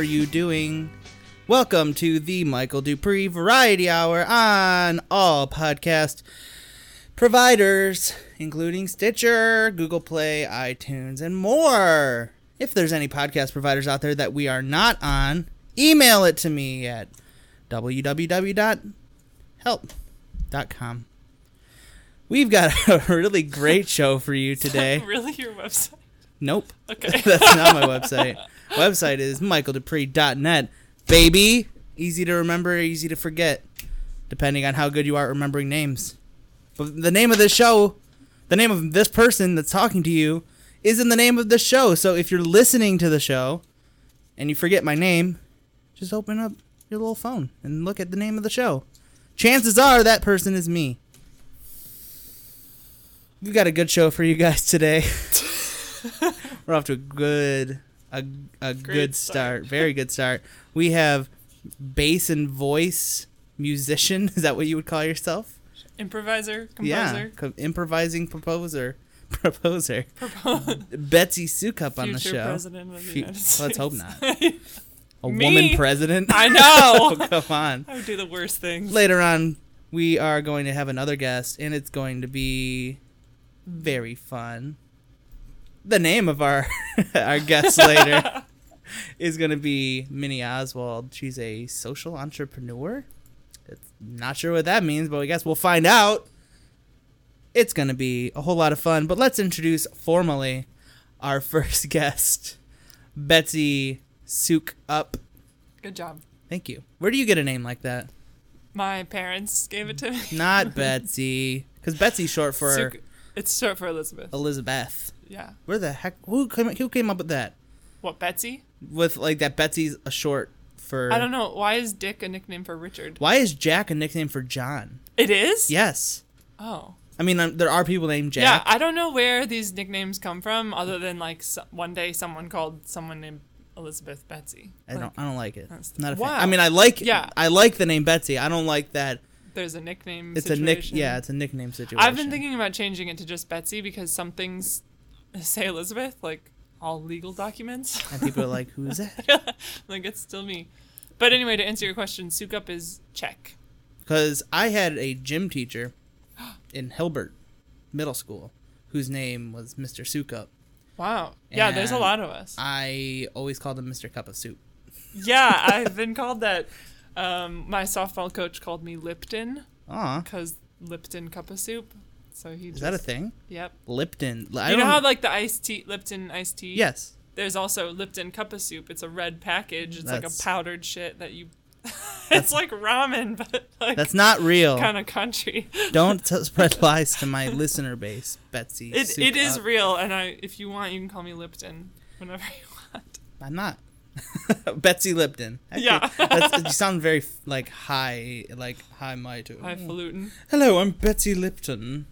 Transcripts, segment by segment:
are you doing? Welcome to the Michael Dupree Variety Hour on all podcast providers, including Stitcher, Google Play, iTunes, and more. If there's any podcast providers out there that we are not on, email it to me at www.help.com. We've got a really great show for you today. really your website? Nope. Okay. That's not my website. Website is michaeldupree.net. Baby. Easy to remember, easy to forget, depending on how good you are at remembering names. But the name of this show, the name of this person that's talking to you, is in the name of the show. So if you're listening to the show and you forget my name, just open up your little phone and look at the name of the show. Chances are that person is me. We've got a good show for you guys today. We're off to a good a, a good start. start. Very good start. We have bass and voice musician. Is that what you would call yourself? Improviser, Yeah, composer, co- improvising proposer, proposer. propose. Betsy Soukup on the show. president of the United States. let's hope not. A Me? woman president. I know. oh, come on. I would do the worst things. Later on, we are going to have another guest, and it's going to be very fun. The name of our our guest later is going to be Minnie Oswald. She's a social entrepreneur. It's not sure what that means, but I guess we'll find out. It's going to be a whole lot of fun. But let's introduce formally our first guest, Betsy Sook Up. Good job. Thank you. Where do you get a name like that? My parents gave it to me. Not Betsy, because Betsy's short for Suk- it's short for Elizabeth. Elizabeth. Yeah. Where the heck? Who came? Who came up with that? What, Betsy? With like that Betsy's a short for. I don't know. Why is Dick a nickname for Richard? Why is Jack a nickname for John? It is? Yes. Oh. I mean, um, there are people named Jack. Yeah, I don't know where these nicknames come from other than like so- one day someone called someone named Elizabeth Betsy. I, Like, don't. I don't like it. That's- Not a fan. I mean, I like. Yeah. I like the name Betsy. I don't like that. There's a nickname It's a nick. Yeah, it's a nickname situation. I've been thinking about changing it to just Betsy because some things say Elizabeth, like all legal documents. And people are like, "Who's that?" like it's still me. But anyway, to answer your question, Soukup is Czech. Because I had a gym teacher in Hilbert Middle School whose name was Mr. Sukup. Wow. Yeah, there's a lot of us. I always called him Mr. Cup of Soup. yeah, I've been called that. Um, my softball coach called me Lipton because Lipton cup of soup. So he is just, that a thing? Yep. Lipton. I you know how like the iced tea, Lipton iced tea. Yes. There's also Lipton cup of soup. It's a red package. It's like a powdered shit that you. it's like ramen, but like That's not real. kind of country. Don't spread lies to my listener base, Betsy. It, it is Up. real, and I if you want, you can call me Lipton whenever you want. I'm not. Betsy Lipton. Actually, Yeah. that's, uh, you sound very like high, like high might. Highfalutin. Hello, I'm Betsy Lipton.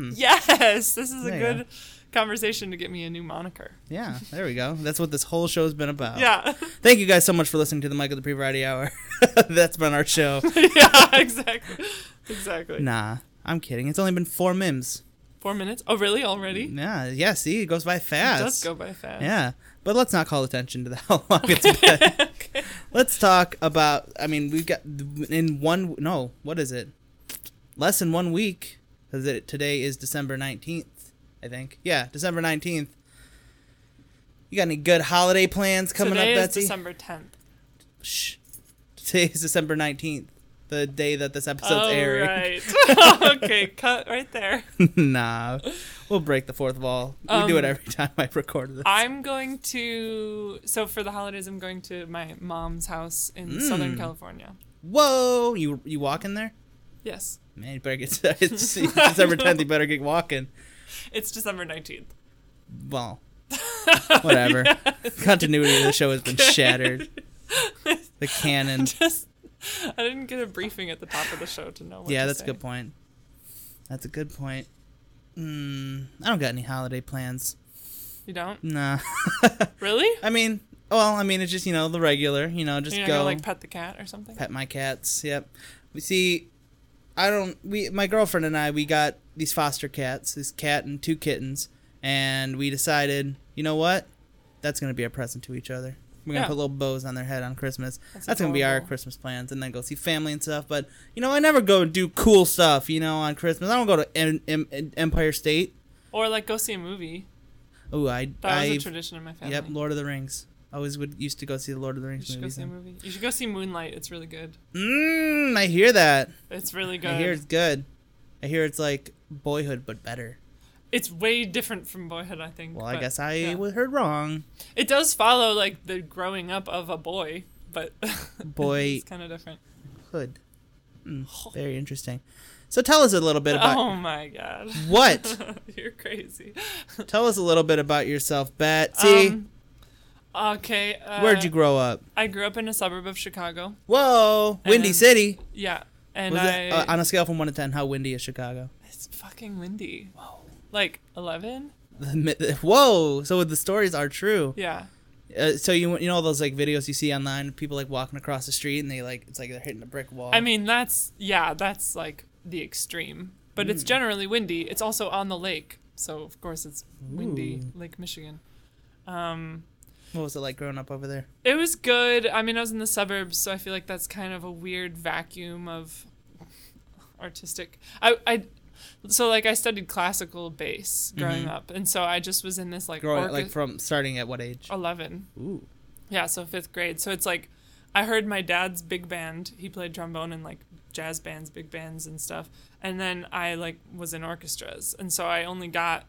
Mm. Yes, this is a There you good conversation to get me a new moniker. Yeah, there we go. That's what this whole show's been about. Yeah, Thank you guys so much for listening to the Michael Dupree Variety Hour. That's been our show. yeah, exactly, exactly. Nah, I'm kidding. It's only been four mims. Four minutes. Oh, really? Already? Mm, yeah, yeah. See, it goes by fast. It does go by fast. Yeah, but let's not call attention to how long it's been. okay. let's talk about. I mean, we've got in one. No, what is it? Less than one week because it today is December nineteenth. I think. Yeah, December nineteenth. You got any good holiday plans coming Today up, is December tenth. Shh. Today is December nineteenth, the day that this episode's Oh airing. right. okay, cut right there. nah, we'll break the fourth wall. We do it Um, every time I record this. I'm going to. So for the holidays, I'm going to my mom's house in Mm. Southern California. Whoa, you you walk in there? Yes, Man, you better get. It's December tenth. You better get walking. it's December nineteenth. Well, whatever. Continuity of the show has been shattered. The canon. Just, I didn't get a briefing at the top of the show to know. What Yeah, to that's a good point. That's a good point. Mm, I don't got any holiday plans. You don't Nah. really? I mean, well, I mean, it's just you know the regular. You know, just You're go like pet the cat or something. pet my cats. Yep. We see. I don't. We my girlfriend and I we got these foster cats. This cat and two kittens, and we decided, you know what? That's gonna be a present to each other. We're gonna Yeah. put little bows on their head on Christmas. That's That's, gonna be our. Christmas plans, and then go see family and stuff. But you know, I never go and do cool stuff. You know, on Christmas, I don't go to em- em- Empire State. Or like go see a movie. Oh, I, That was a tradition in my family. yep, Lord of the Rings. I always would used to go see the Lord of the Rings You should go movies. see a movie. You should go see Moonlight. It's really good. Mmm, I hear that. It's really good. I hear it's good. I hear it's like Boyhood but better. It's way different from Boyhood, I think. Well, I guess I yeah. heard wrong. It does follow like the growing up of a boy, but Boy- it's kind of different. Hood. Mm, very interesting. So tell us a little bit about Oh my god. what? You're crazy. tell us a little bit about yourself, Betsy. Um, okay. Uh, Where'd you grow up? I grew up in a suburb of Chicago. Whoa, Windy And- City. Yeah, and Was I it, uh, on a scale from one to ten, how windy is Chicago? it's fucking windy. Whoa. Like eleven? Whoa! So the stories are true. Yeah. Uh, so you you know all those like videos you see online, of people like walking across the street and they like it's like they're hitting a brick wall. I mean, that's yeah, that's like the extreme. But Hmm. it's generally windy. It's also on the lake, so of course it's windy, Ooh. Lake Michigan. Um, what was it like growing up over there? it was good. I mean, I was in the suburbs, so I feel like that's kind of a weird vacuum of artistic. I I so like I studied classical bass growing Mhm. up, and so I just was in this like Growing orchestra. like from starting at what age? eleven. Ooh. Yeah, so fifth grade. So it's like I heard my dad's big band. He played trombone in like jazz bands, big bands and stuff. And then I like was in orchestras. And so I only got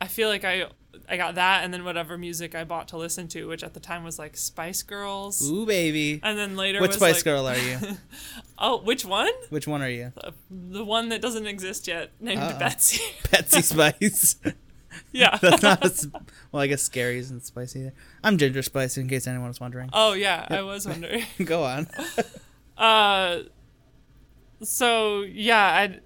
I feel like I I got that and then whatever music I bought to listen to, which at the time was like Spice Girls. Ooh, baby. And then later What Spice like, Girl are you? Oh, which one? Which one are you? Uh, the one that doesn't exist yet, named Uh-oh. Betsy. Betsy Spice. yeah. That's not. As, well, I guess scary isn't spicy either. I'm Ginger Spice, in case anyone was wondering. Oh yeah, I was wondering. Go on. Uh, so yeah, I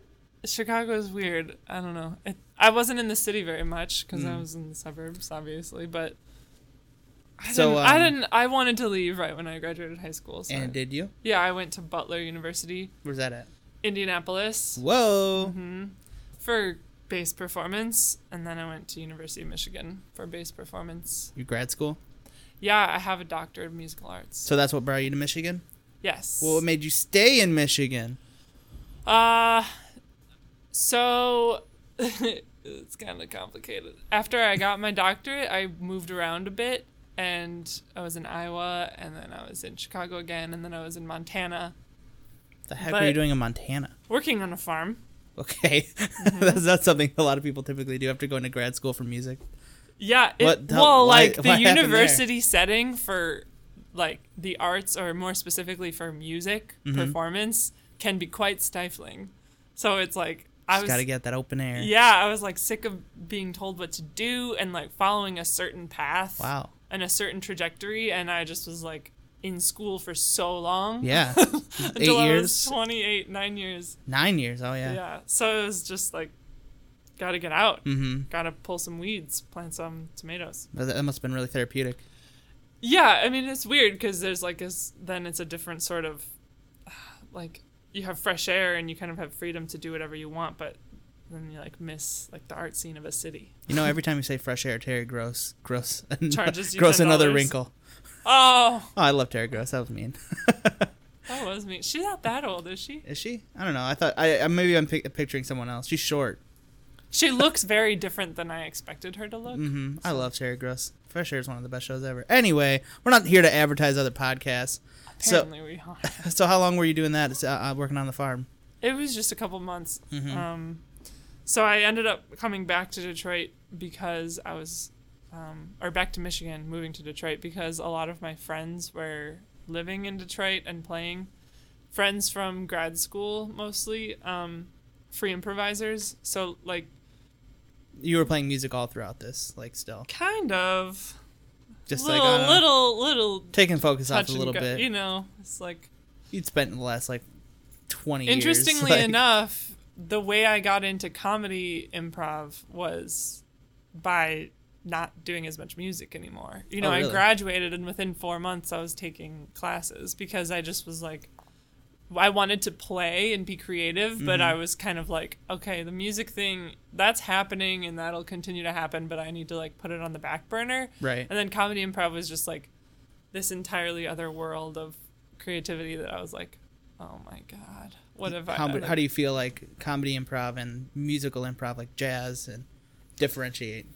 Chicago is weird. I don't know. It, I wasn't in the city very much because I Mm. was in the suburbs, obviously. But I So, didn't, I um, didn't. I wanted to leave right when I graduated high school. So And did you? yeah, I went to Butler University, Where's that at? Indianapolis, Whoa. hmm for bass performance, and then I went to University of Michigan for bass performance. You grad school? Yeah, I have a doctorate of musical arts. So that's what brought you to Michigan? yes. Well, what made you stay in Michigan? Uh, so it's kind of complicated. After I got my doctorate, I moved around a bit, and I was in Iowa, and then I was in Chicago again, and then I was in Montana, The heck But- were you doing in Montana? working on a farm. Okay, Mm-hmm. that's not something a lot of people typically do after going to grad school for music. Yeah, it, the- well, why- like the university setting for like the arts, or more specifically for music Mhm. performance, can be quite stifling. So it's like I Just was got to get that open air. Yeah, I was like sick of being told what to do and like following a certain path Wow. and a certain trajectory, and I just was like in school for so long. Yeah. Eight until I was years. 28, nine years. Nine years. Oh Yeah. yeah. So it was just like, gotta get out. Mm-hmm. Gotta pull some weeds, plant some tomatoes. That must have been really therapeutic. Yeah, I mean it's weird because there's like this. Then it's a different sort of, like you have fresh air and you kind of have freedom to do whatever you want, but then you like miss like the art scene of a city. You know, every time you say fresh air, Terry Gross, gross, Charges you gross another $10. wrinkle. Oh, Oh, I love Terry Gross. That was mean. that was mean. She's not that old, is she? Is she? I don't know. I thought I maybe I'm pic- picturing someone else. She's short. She looks very different than I expected her to look. Mm-hmm. I love Terry Gross. Fresh Air is one of the best shows ever. Anyway, we're not here to advertise other podcasts. So, we are. so how long were you doing that? Uh, uh, working on the farm. It was just a couple months. Mhm. Um, so I ended up coming back to Detroit because I was, um, or back to Michigan, moving to Detroit because a lot of my friends were living in Detroit and playing. Friends from grad school mostly, um, free improvisers. So like You were playing music all throughout this, like still, kind of just little like a- little little taking focus off a little go, bit. You know, it's like You'd spent the last like twenty. Interestingly years, like- enough, the way I got into comedy improv was by not doing as much music anymore. You know, Oh, really? I graduated and within 4 months I was taking classes because I just was like I wanted to play and be creative, but Mm-hmm. I was kind of like, okay, the music thing that's happening and that'll continue to happen, but I need to like put it on the back burner. Right. And then comedy improv was just like this entirely other world of creativity that I was like, oh my god, what have I? How, like, how do you feel like comedy improv and musical improv, like jazz, and differentiate?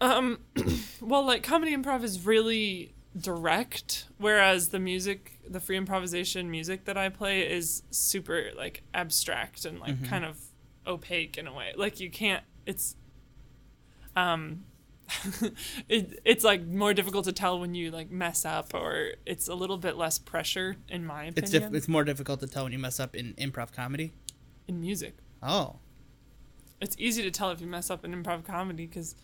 Um, well, like comedy improv is really direct, whereas the music, the free improvisation music that I play is super like abstract and like kind of opaque in a way. Like you can't. It's um. it, it's like more difficult to tell when you like mess up or it's a little bit less pressure in my opinion It's diff- it's more difficult to tell when you mess up in improv comedy. in music Oh, it's easy to tell if you mess up in improv comedy because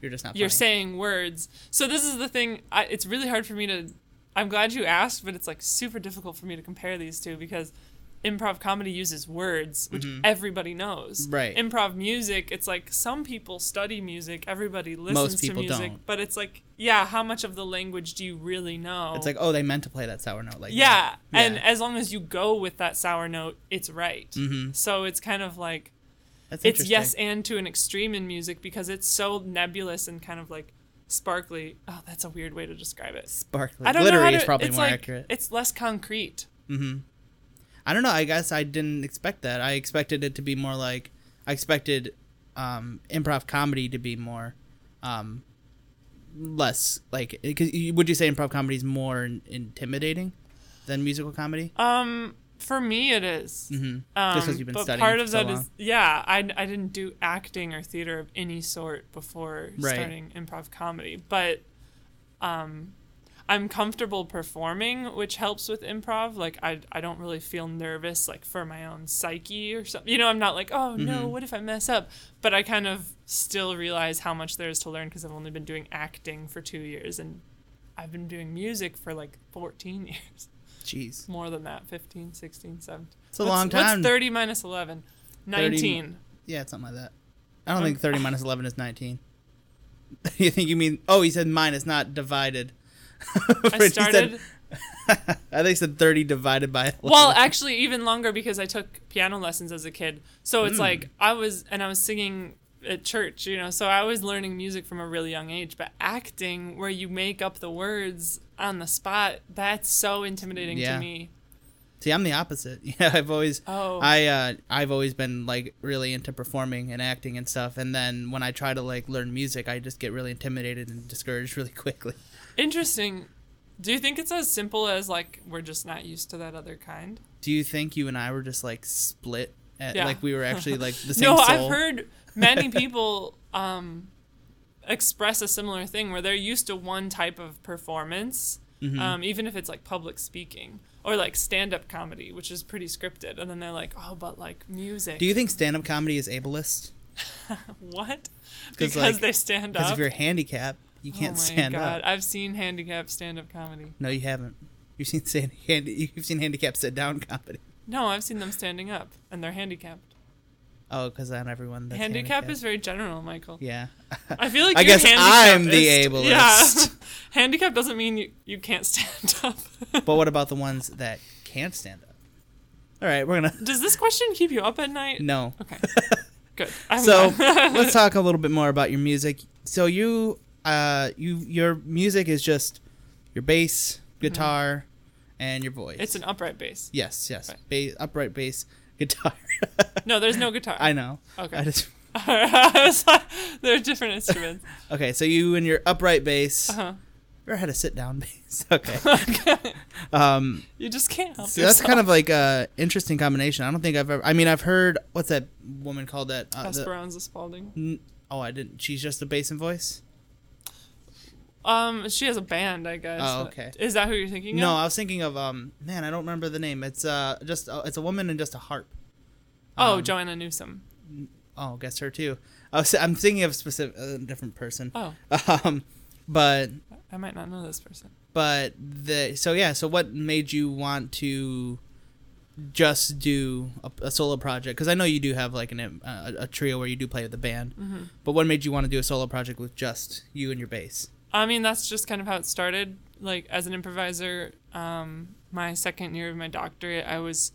you're just not. you're saying words. So this is the thing. I, it's really hard for me to. I'm glad you asked, but it's like super difficult for me to compare these two because improv comedy uses words, which everybody knows. Mm-hmm. Right. Improv music, it's like some people study music, everybody listens to music, don't. but it's like, yeah, how much of the language do you really know? It's like, oh, they meant to play that sour note. Like, yeah, that. and as long as you go with that sour note, it's right. Mhm. So it's kind of like That's it's yes and to an extreme in music because it's so nebulous and kind of like sparkly. Oh, that's a weird way to describe it. Sparkly. I don't Glittery know how to, is probably more like, accurate. It's less concrete. Mm-hmm. I don't know. I guess I didn't expect that. I expected it to be more like I expected um, improv comedy to be more um, less like. Cause would you say improv comedy is more in- intimidating than musical comedy? Um, for me, it is. Mm-hmm. Um, Just 'cause you've been but studying part of so that is long. yeah. I I didn't do acting or theater of any sort before Right. starting improv comedy, but um, I'm comfortable performing, which helps with improv. Like I I don't really feel nervous like for my own psyche or something. You know, I'm not like oh no, Mm-hmm. what if I mess up? But I kind of still realize how much there is to learn because I've only been doing acting for two years and I've been doing music for like 14 years Jeez, more than that 15 16 17 it's a what's, long time. what's 30 minus 11 19 Yeah, it's something like that. I don't Um, think thirty minus eleven is nineteen. you think you mean? Oh, he said minus, not divided. i He said- started I think he said thirty divided by. 11. well actually even longer because i took piano lessons as a kid so it's Mm. like i was and i was singing at church you know so i was learning music from a really young age but acting where you make up the words on the spot that's so intimidating Yeah. to me See, I'm the opposite. Yeah, I've always oh I uh I've always been like really into performing and acting and stuff and then when I try to like learn music I just get really intimidated and discouraged really quickly. interesting do you think it's as simple as like we're just not used to that other kind Do you think you and I were just like split at, Yeah. like we were actually like the same no, soul? I've heard many people um, express a similar thing where they're used to one type of performance, Mhm. um, even if it's like public speaking or like stand-up comedy, which is pretty scripted, and then they're like, "Oh, but like music." Do you think stand-up comedy is ableist? what? Because like, they stand up. Because up. if you're handicapped, you can't oh my stand God. up. I've seen handicapped stand-up comedy. No, you haven't. You've seen stand, handi- you've seen handicapped sit down comedy. No, I've seen them standing up, and they're handicapped. Oh, because then everyone. That's handicap handicapped. is very general, Michael. Yeah. I feel like I you're guess I'm the handicappist. ableist. Yeah, handicap doesn't mean you, you can't stand up. but what about the ones that can't stand up? All right, we're gonna. Does this question keep you up at night? No. Okay, good. I'm so let's talk a little bit more about your music. So you, uh, you, your music is just your bass, guitar, and your voice. Mm-hmm. it's an upright bass. yes, yes, Right. bass, upright bass, guitar. No, there's no guitar. I know. Okay. I just there are different instruments. okay. So you and your upright bass. Uh-huh. Or had a sit down bass. Okay. um, You just can't help so that's kind of like a interesting combination. I don't think I've ever. I mean, I've heard what's that woman called that? Uh, Esperanza Spalding. N- oh, I didn't. She's just a bass and voice. Um, she has a band, I guess. Oh, okay. Is that who you're thinking No, of? No, I was thinking of um. Man, I don't remember the name. It's uh just uh, it's a woman and just a harp. Oh, Um, Joanna Newsom. Oh, guess her too. I was, I'm thinking of a specific a different person. Oh, Um, but I might not know this person. but the so yeah. So what made you want to just do a, a solo project? Because I know you do have like an, a, a trio where you do play with the band. hmm But what made you want to do a solo project with just you and your bass? I mean, that's just kind of how it started. Like as an improviser, um, my second year of my doctorate, I was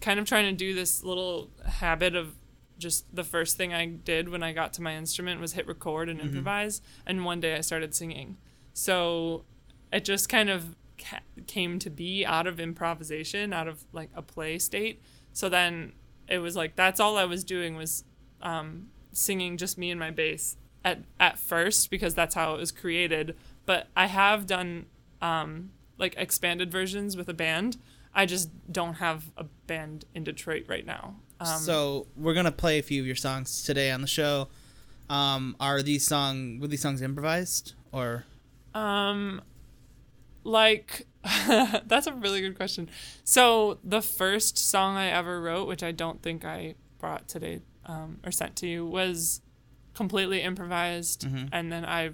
kind of trying to do this little habit of just the first thing I did when I got to my instrument was hit record and improvise. And one day I started singing. So it just kind of ca- came to be out of improvisation, out of like a play state. So then it was like that's all I was doing was um, singing just me and my bass at at first because that's how it was created. But I have done um, like expanded versions with a band. I just don't have a band in Detroit right now. Um, so we're gonna play a few of your songs today on the show. Um, are these song were these songs improvised or Um, like that's a really good question. So the first song I ever wrote, which I don't think I brought today um, or sent to you, was completely improvised, mm-hmm. and then I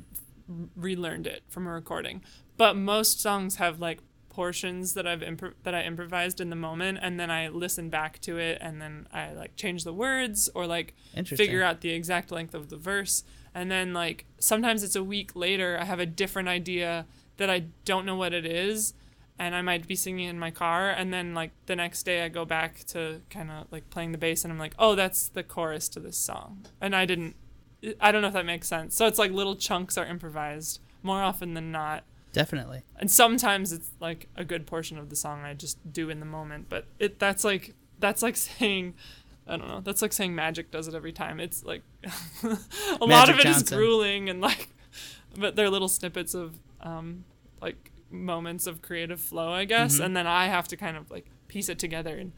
relearned it from a recording. But most songs have like portions that I've impro- that I improvised in the moment, and then I listen back to it, and then I like change the words or like figure out the exact length of the verse, and then like sometimes it's a week later I have a different idea that I don't know what it is, and I might be singing in my car, and then like the next day I go back to kind of like playing the bass, and I'm like, oh, that's the chorus to this song, and I didn't. I don't know if that makes sense. So it's like little chunks are improvised more often than not definitely? and sometimes it's like a good portion of the song I just do in the moment, but it that's like that's like saying I don't know, that's like saying magic does it every time. It's like a lot of Magic it is Johnson. grueling and like but they're little snippets of um like moments of creative flow, I guess, Mm-hmm. and then I have to kind of like piece it together and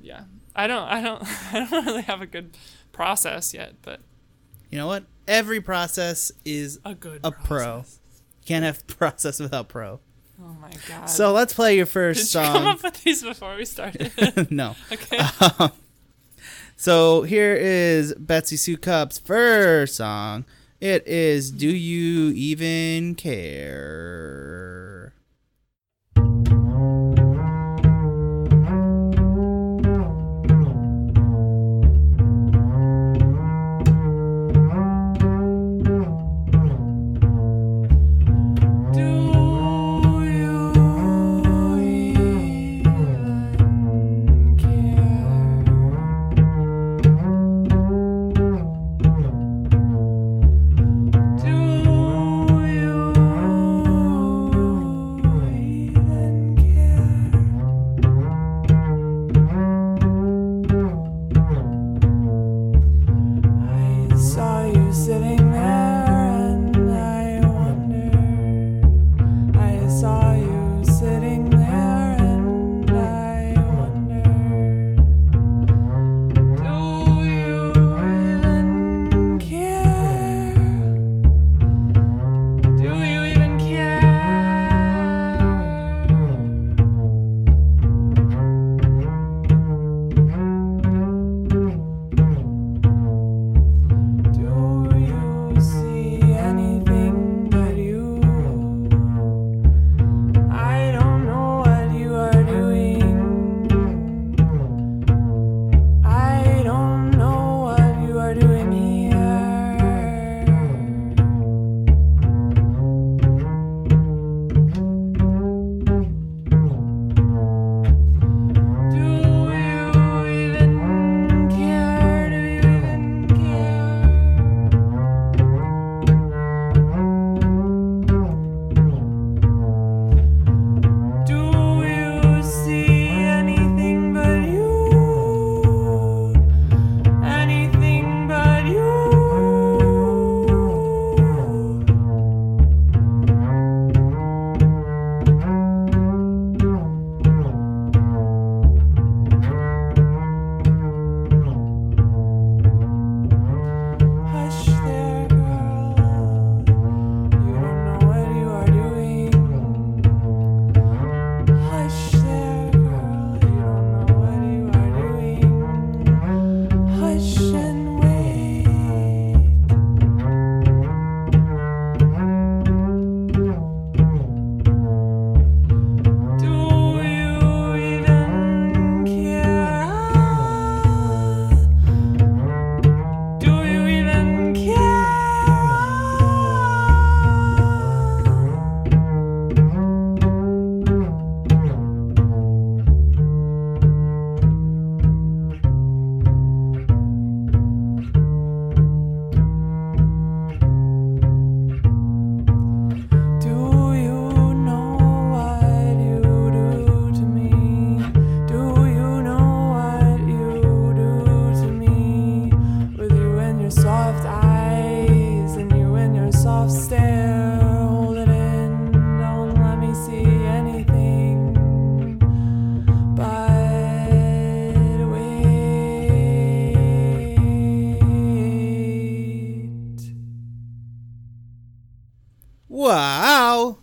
yeah. I don't I don't I don't really have a good process yet, but You know what? Every process is a good a pro. process. Can't have process without pro. Oh my god. So let's play your did first you come song. up with these before we started? no. okay. Um, so here is Betsy Soukup's first song. It is Do You Even Care?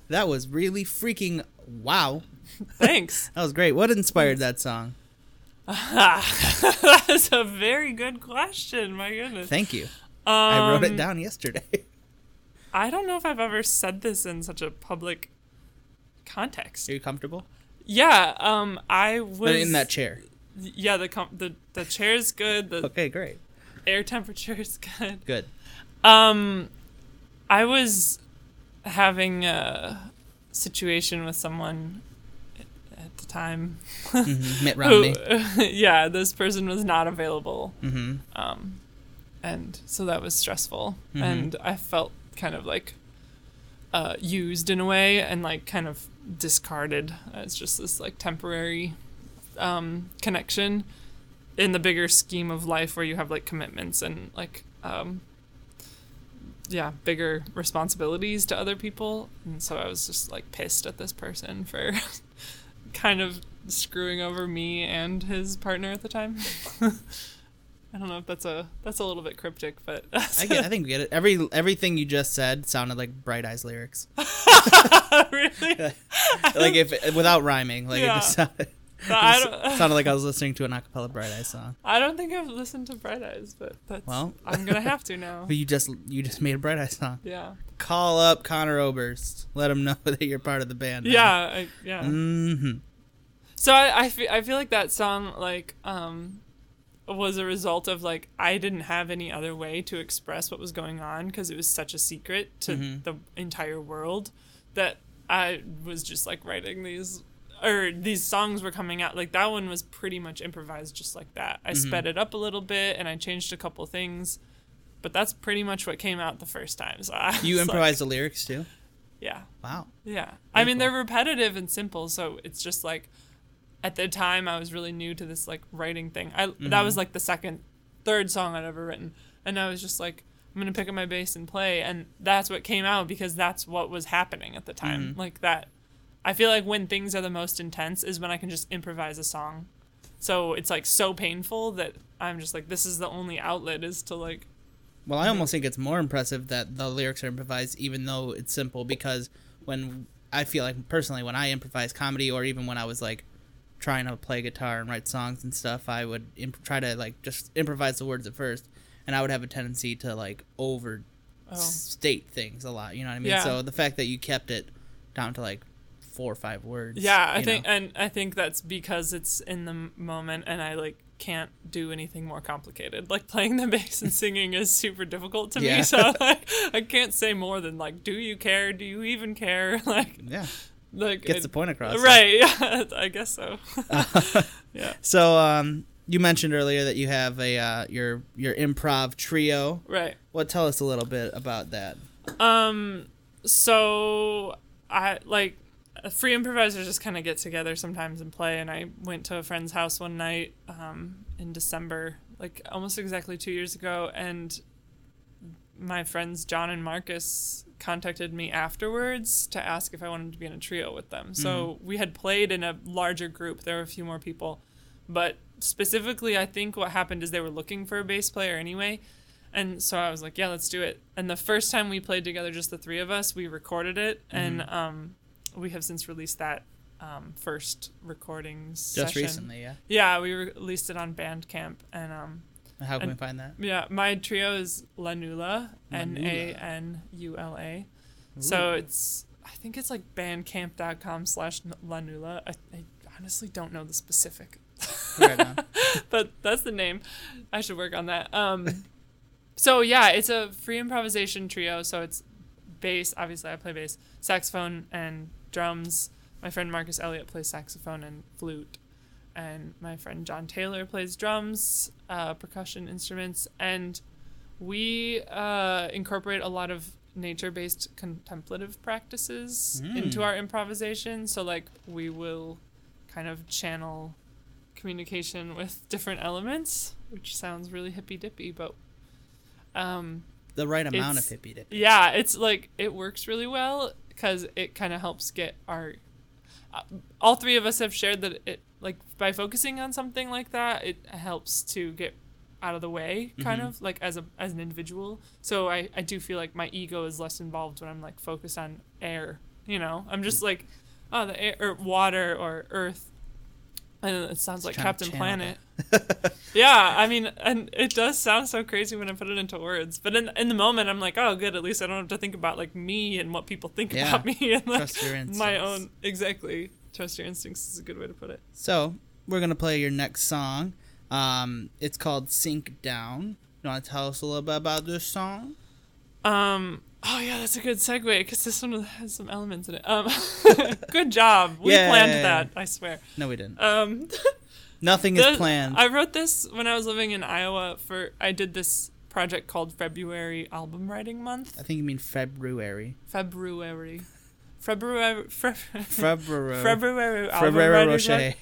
That was really freaking wow. Thanks. That was great. What inspired that song? that is a very good question. My goodness. Thank you. Um, I wrote it down yesterday. I don't know if I've ever said this in such a public context. Are you comfortable? Yeah, um, I was But in that chair. Yeah, the com- the the chair's good. The Okay, great. air temperature is good. Good. Um, I was having a situation with someone at the time. Mhm, Mitt Who, Romney. yeah, this person was not available. hmm Um, and so that was stressful, Mhm. and I felt kind of like uh, used in a way, and like kind of discarded as just this like temporary um, connection in the bigger scheme of life, where you have like commitments and like um, yeah, bigger responsibilities to other people, and so I was just like pissed at this person for kind of screwing over me and his partner at the time. I don't know if that's a that's a little bit cryptic, but I get. I think we get it. Every everything you just said sounded like Bright Eyes lyrics. really, like if without rhyming, like Yeah. it just sounded, it But I don't. sounded like I was listening to an acapella Bright Eyes song. I don't think I've listened to Bright Eyes, but that's Well. I'm gonna have to now. But you just you just made a Bright Eyes song. Yeah, Call up Conor Oberst. Let him know that you're part of the band. now. yeah, I, yeah. hmm So I I feel, I feel like that song like um was a result of like I didn't have any other way to express what was going on because it was such a secret to Mhm. the entire world that I was just like writing these or these songs were coming out like that one was pretty much improvised just like that. I mm-hmm. sped it up a little bit and I changed a couple things. But that's pretty much what came out the first time. So I You was like- improvised the lyrics too. yeah. Wow. Yeah. I mean, cool. they're repetitive and simple, so it's just like at the time I was really new to this like writing thing. I that was mm-hmm. like the second third song I'd ever written. And I was just like I'm going to pick up my bass and play and that's what came out because that's what was happening at the time. Mm-hmm. Like that I feel like when things are the most intense is when I can just improvise a song. So it's like so painful that I'm just like this is the only outlet is to like Well, I almost think it's more impressive that the lyrics are improvised, even though it's simple. Because when I feel like personally, when I improvise comedy, or even when I was like trying to play guitar and write songs and stuff, I would imp- try to like just improvise the words at first, and I would have a tendency to like over oh things a lot. You know what I mean? Yeah. So the fact that you kept it down to like four or five words. Yeah, I think, know. and I think that's because it's in the moment, and I like can't do anything more complicated. Like playing the bass and singing is super difficult to Yeah. me, so like I can't say more than like, "Do you care? Do you even care?" Like, yeah, like gets it- the point across. right? Yeah, I guess so. yeah, So um, you mentioned earlier that you have a uh, your your improv trio. right. Well, tell us a little bit about that? Um, so I like free improvisers just kind of get together sometimes and play. And I went to a friend's house one night um, in December, like almost exactly two years ago, and my friends John and Marcus contacted me afterwards to ask if I wanted to be in a trio with them. So we had played in a larger group. There were a few more people, but specifically, I think what happened is they were looking for a bass player anyway. And so I was like, yeah, let's do it. And the first time we played together, just the three of us, we recorded it, and um, we have since released that um, first recording Just session. recently, yeah. Yeah, we released it on Bandcamp, and um, How can And- we find that? yeah, my trio is Nanula, N A N U L A. So it's, I think it's like bandcamp.com slash Nanula. I, I honestly don't know the specific, Right but that's the name. I should work on that. Um, so yeah, it's a free improvisation trio. So it's bass, obviously I play bass, saxophone and drums. My friend Marcus Elliott plays saxophone and flute. And my friend John Taylor plays drums, uh, percussion instruments, and we uh, incorporate a lot of nature-based contemplative practices Mm. into our improvisation. So like we will kind of channel communication with different elements, which sounds really hippy dippy, but um, The right amount of hippy dippy. yeah, it's like it works really well because it kind of helps get our. Uh, all three of us have shared that it like by focusing on something like that, it helps to get out of the way, kind Mhm. of like as a as an individual. So I I do feel like my ego is less involved when I'm like focused on air. You know, I'm just like, oh, the air or water or earth. And it sounds like Captain Planet. Yeah, I mean, and it does sound so crazy when I put it into words. But in in the moment, I'm like, oh, good. At least I don't have to think about like me and what people think Yeah. about me and like Trust your instincts. my own. Exactly, trust your instincts is a good way to put it. So we're gonna play your next song. Um, it's called "Sink Down." You want to tell us a little bit about this song? Um. Oh yeah, that's a good segue because this one has some elements in it. Um. good job. We Yay. planned that. I swear. No, we didn't. Um. Nothing the- is planned. I wrote this when I was living in Iowa. For I did this project called February Album Writing Month. I think you mean February. February. February. Fe- February. February February Rocher. month.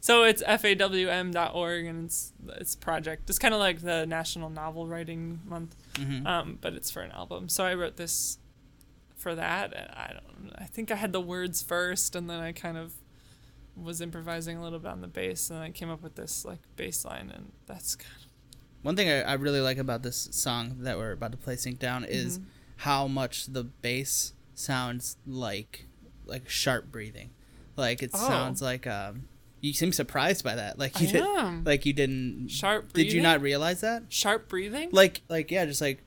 So it's fawm.org and it's it's project. It's kind of like the National Novel Writing Month, hmm um, but it's for an album. So I wrote this for that. And I don't. I think I had the words first, and then I kind of was improvising a little bit on the bass, and I came up with this like bass line, and that's kind of. One thing I, I really like about this song that we're about to play "Sink Down" is Mhm. how much the bass sounds like like sharp breathing. Like it Oh. sounds like um. You seem surprised by that. Like you I did. am. Like you didn't. Sharp breathing. Did you breathing? not realize that? sharp breathing. like like yeah just like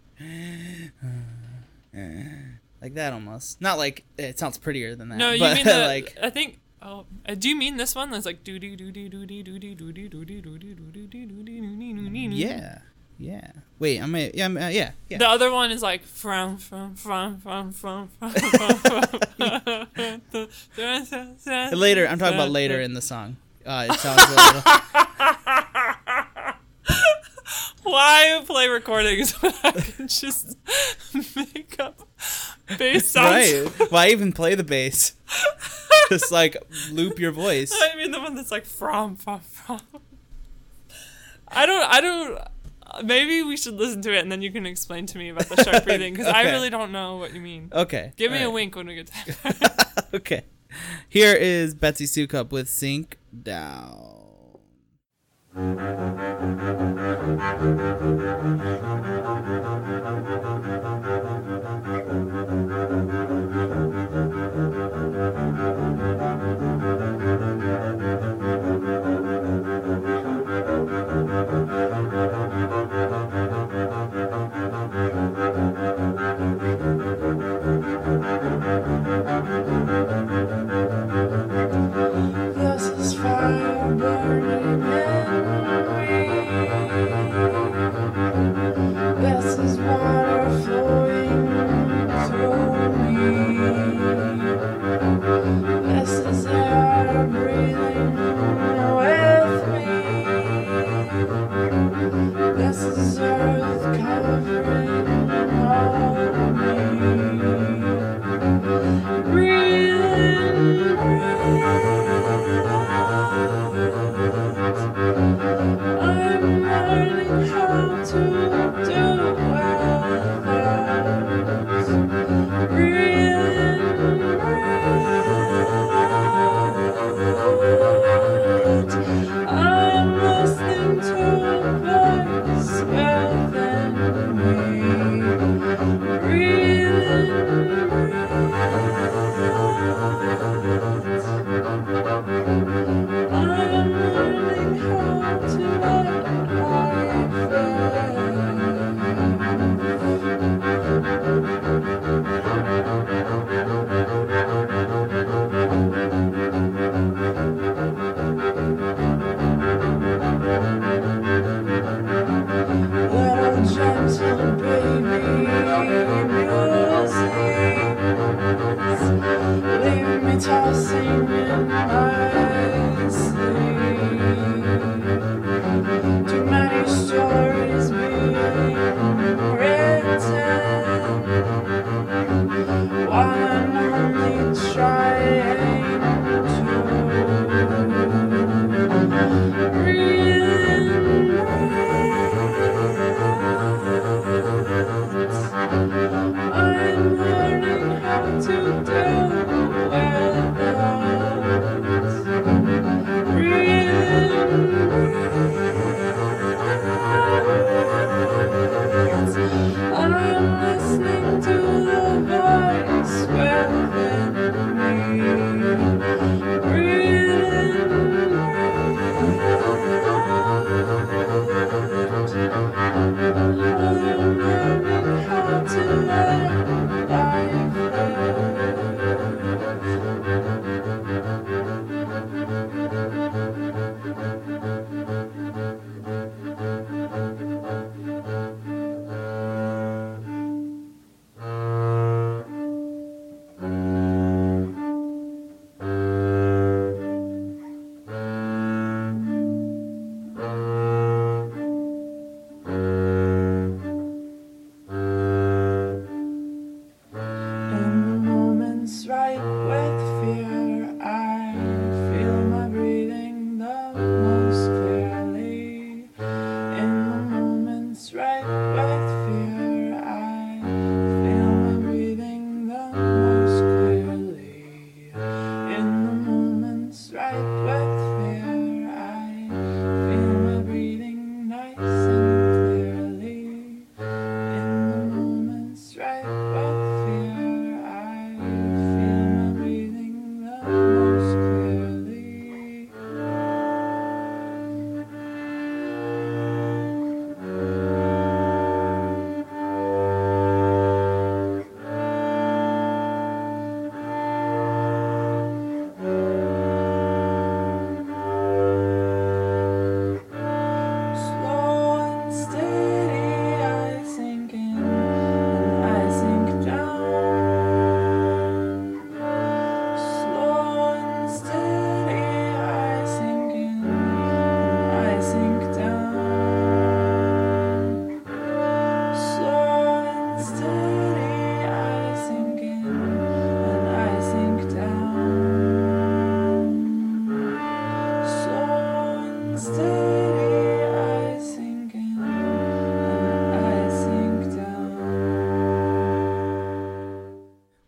like that almost not like it sounds prettier than that no, you but mean the like I think. Oh, uh, do you mean this one? That's like doo doo doo doo doo doo doo doo doo doo doo doo doo doo doo doo doo doo doo yeah yeah wait i'm a, yeah I'm, uh, yeah yeah The other one is like from from from from from from. from. later i'm talking about later in the song uh it sounds a little Why play recordings when I can just make up bass sounds? right why even play the bass just like loop your voice I mean the one that's like from from from. I don't. I don't. Maybe we should listen to it and then you can explain to me about the sharp breathing because I really don't know what you mean. okay Give me a wink when we get time. okay here is betsy soukup with sink down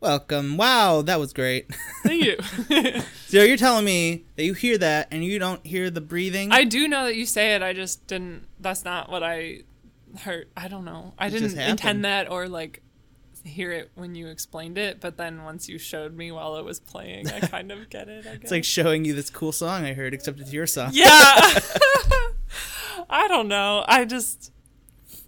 welcome. Wow, that was great. Thank you. so you're telling me that you hear that and you don't hear the breathing? I do know that you say it. I just didn't. That's not what I heard. I don't know. I It didn't intend that or like hear it when you explained it. But then once you showed me while it was playing, I kind of get it. I guess. it's like showing you this cool song I heard, except it's your song. yeah. I don't know. I just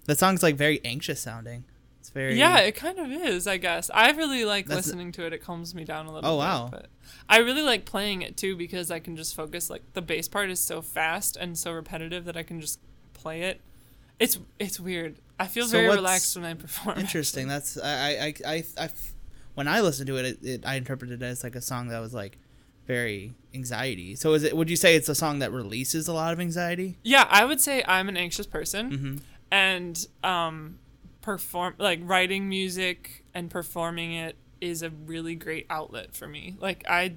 That song's like very anxious sounding. Very yeah, it kind of is. I guess I really like That's- listening to it. It calms me down a little. Bit. Oh, bit, wow. But I really like playing it too because I can just focus. Like the bass part is so fast and so repetitive that I can just play it. It's it's weird. I feel So very relaxed when I perform. interesting. That's I I I, I when I listened to it, it, it, I interpreted it as like a song that was like very anxiety. So is it? Would you say it's a song that releases a lot of anxiety? Yeah, I would say I'm an anxious person, Mm-hmm. and um, perform like writing music and performing it is a really great outlet for me. Like I,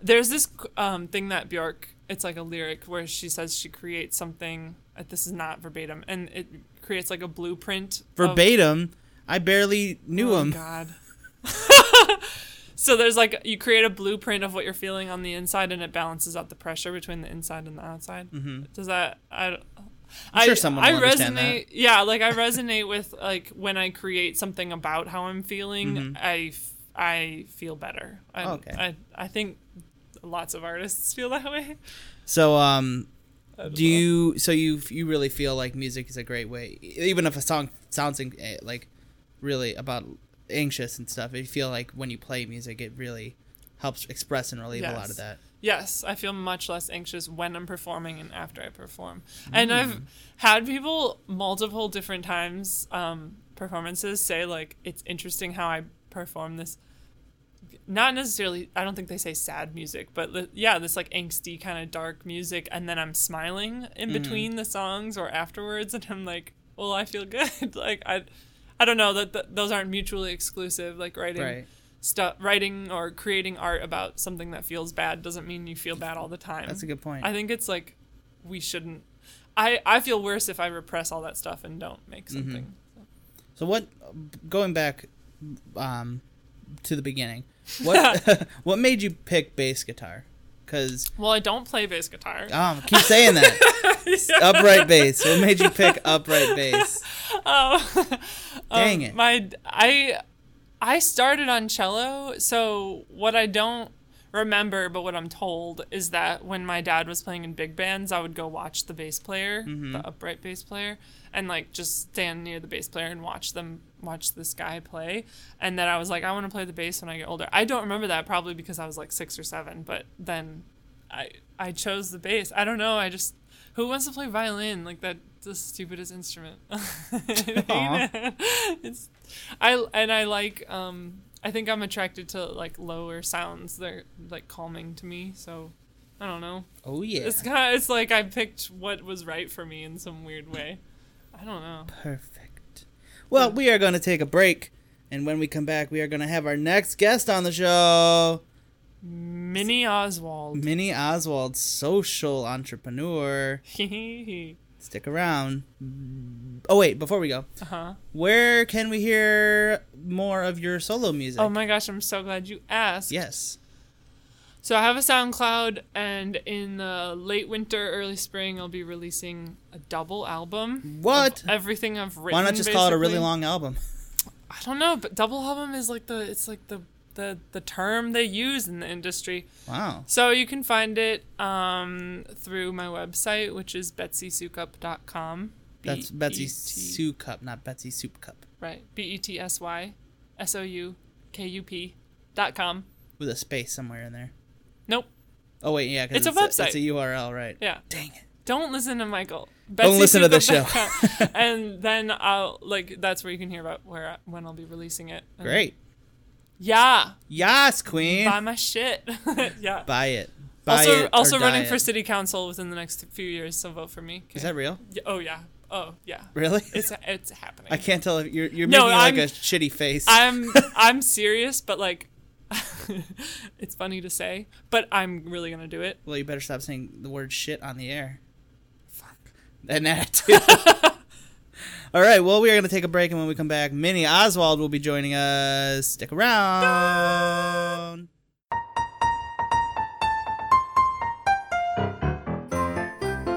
there's this um, thing that Bjork. It's like a lyric where she says she creates something. uh, This is not verbatim, and it creates like a blueprint. of- Verbatim. I barely knew Oh, him. God. so there's like you create a blueprint of what you're feeling on the inside, and it balances out the pressure between the inside and the outside. Mm-hmm. Does that I? I'm I, sure someone I understand resonate. Yeah, like I resonate with like when I create something about how I'm feeling. Mhm. I f- I feel better. I, Okay. I I think lots of artists feel that way. So um, don't know. you? So you you really feel like music is a great way, even if a song sounds eh, like really about anxious and stuff. You feel like when you play music, it really helps express and relieve a lot of that. Yes, I feel much less anxious when I'm performing and after I perform. And Mm. I've had people multiple different times um, performances say like it's interesting how I perform this. Not necessarily. I don't think they say sad music, but li- yeah, this like angsty kind of dark music, and then I'm smiling in Mm-hmm. between the songs or afterwards, and I'm like, well, I feel good. like I, I don't know that th- those aren't mutually exclusive. Like writing Right. Stuff writing or creating art about something that feels bad doesn't mean you feel bad all the time. That's a good point. I think it's like we shouldn't I I feel worse if I repress all that stuff and don't make Mm-hmm. something. So what? Going back, um, to the beginning, what what made you pick bass guitar? Because Well, I don't play bass guitar. um, keep saying that upright bass. What made you pick upright bass? Oh, Dang it. My I I started on cello, so what I don't remember, but what I'm told is that when my dad was playing in big bands, I would go watch the bass player, Mm-hmm. the upright bass player, and like just stand near the bass player and watch them watch this guy play. And then I was like, I want to play the bass when I get older. I don't remember that probably because I was like six or seven, but then I I chose the bass. I don't know. I just who wants to play violin like that? The stupidest instrument. I hate Aw. it. it's I and I like um I think I'm attracted to like lower sounds. They're like calming to me. So I don't know. Oh yeah, It's kind of it's like I picked what was right for me in some weird way. I don't know. perfect. Well, we are going to take a break, and when we come back, we are going to have our next guest on the show, Minnie Oswald. Minnie Oswald, social entrepreneur. Stick around. Oh wait, before we go, uh huh. where can we hear more of your solo music? Oh my gosh, I'm so glad you asked. Yes. So I have a SoundCloud, and in the late winter, early spring, I'll be releasing a double album. What? Everything I've written. Why not just call it a really long album? I don't know, but double album is like the it's like the the the term they use in the industry. Wow. So you can find it um, through my website, which is betsysoukup.com. That's Betsy B-E-T Soup Cup, not Betsy Soup Cup. Right. B E T S Y S O U K U P dot com. With a space somewhere in there. Nope. Oh wait, yeah. It's a it's website. it's a URL, right? Yeah. Dang it. Don't listen to Michael. Don't listen to the show. and then I'll like that's where you can hear about where when I'll be releasing it. Great. Yeah. Yes, Queen. Buy my shit. yeah. Buy it. Buy also, it also running for city council within the next few years, so vote for me. Is that real? Yeah, oh yeah. Oh yeah. Really? It's it's happening. I can't tell if you're you're No, making like I'm- a shitty face. I'm I'm serious, but like, it's funny to say, but I'm really gonna do it. well, you better stop saying the word shit on the air. Fuck. And that too. All right, well, we are going to take a break, and when we come back, Minnie Oswald will be joining us. Stick around.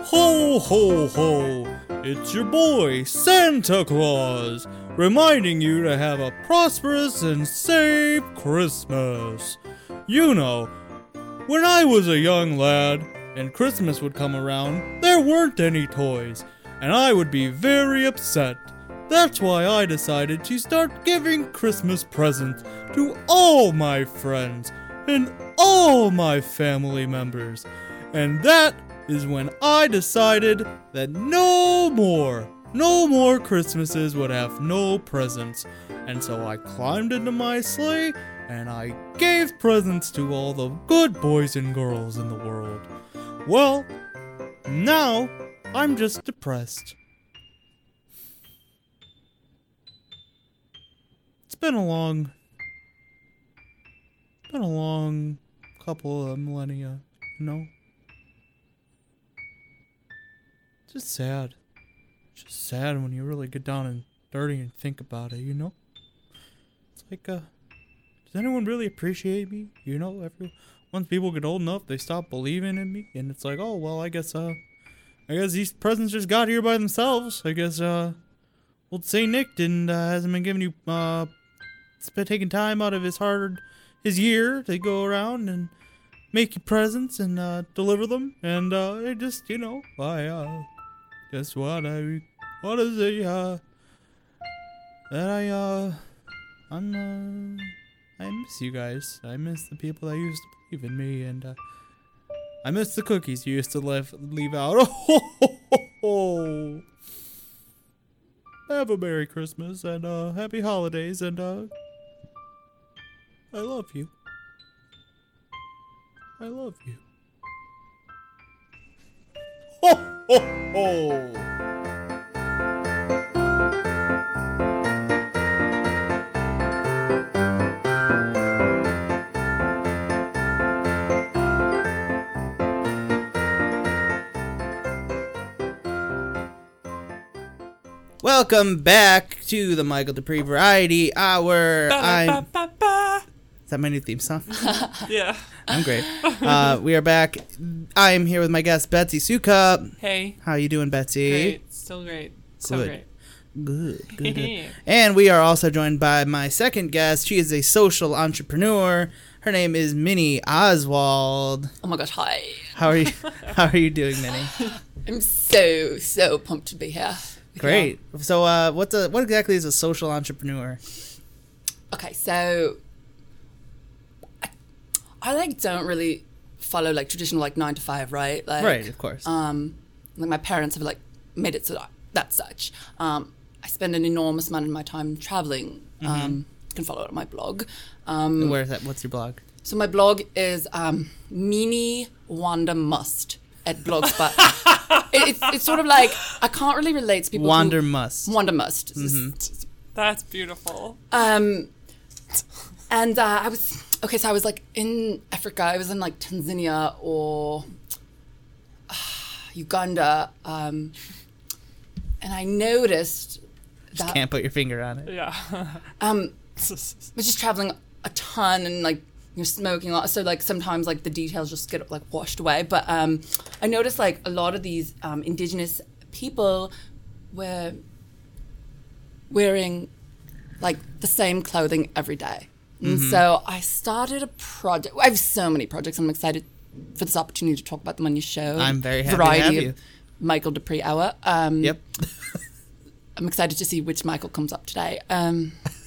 Ho, ho, ho. It's your boy, Santa Claus, reminding you to have a prosperous and safe Christmas. You know, when I was a young lad and Christmas would come around, there weren't any toys, and I would be very upset. That's why I decided to start giving Christmas presents to all my friends and all my family members. And that is when I decided that no more, no more Christmases would have no presents. And so I climbed into my sleigh and I gave presents to all the good boys and girls in the world. Well, now I'm just depressed. It's been a long, been a long couple of millennia, you know? Just sad. Just sad when you really get down and dirty and think about it, you know? It's like, uh, does anyone really appreciate me? You know, every once people get old enough, they stop believing in me, and it's like, oh well, I guess, uh, I guess these presents just got here by themselves. I guess, uh, old Saint Nick didn't uh, hasn't been giving you, uh, been taking time out of his hard his year to go around and make you presents and uh, deliver them, and uh, it just, you know, I uh, just what I what is it, uh, that I uh, I'm uh. I miss you guys. I miss the people that used to believe in me, and uh, I miss the cookies you used to leave leave out. Oh, have a merry Christmas and uh, happy holidays, and uh, I love you. I love you. Ho ho ho! Welcome back to the Michael Dupree Variety Hour. I'm, is that my new theme song? Yeah. I'm great. Uh, we are back. I am here with my guest Betsy Soukup. Hey. How are you doing, Betsy? Great. Still great. So Good. great. Good, good, good. And we are also joined by my second guest. She is a social entrepreneur. Her name is Minnie Oswald. Oh my gosh, hi. How are you? how are you doing, Minnie? I'm so, so pumped to be here. Great. So, uh, what's a what exactly is a social entrepreneur? Okay, so I, I like don't really follow like traditional like nine to five, right? Like, right, of course. Um, like my parents have like made it so that that's such. Um, I spend an enormous amount of my time traveling. Mm-hmm. Um, you can follow it on my blog. Um, Where is that? What's your blog? So my blog is um, Minnie Wanda Must at Blogspot. it, it's, it's sort of like I can't really relate to people. Wander who, must. Wanda Must. That's beautiful. Um, and uh, I was okay. So I was like in Africa. I was in like Tanzania or uh, Uganda, um, and I noticed that Can't put your finger on it. Yeah. um, I was just traveling a ton and like you're smoking a lot. So like sometimes like the details just get like washed away. But um, I noticed like a lot of these um, indigenous people were wearing like the same clothing every day. And so I started a project. I have so many projects. I'm excited for this opportunity to talk about them on your show. I'm very happy to have of you. Michael Dupree Hour. Um, Yep. I'm excited to see which Michael comes up today. Um,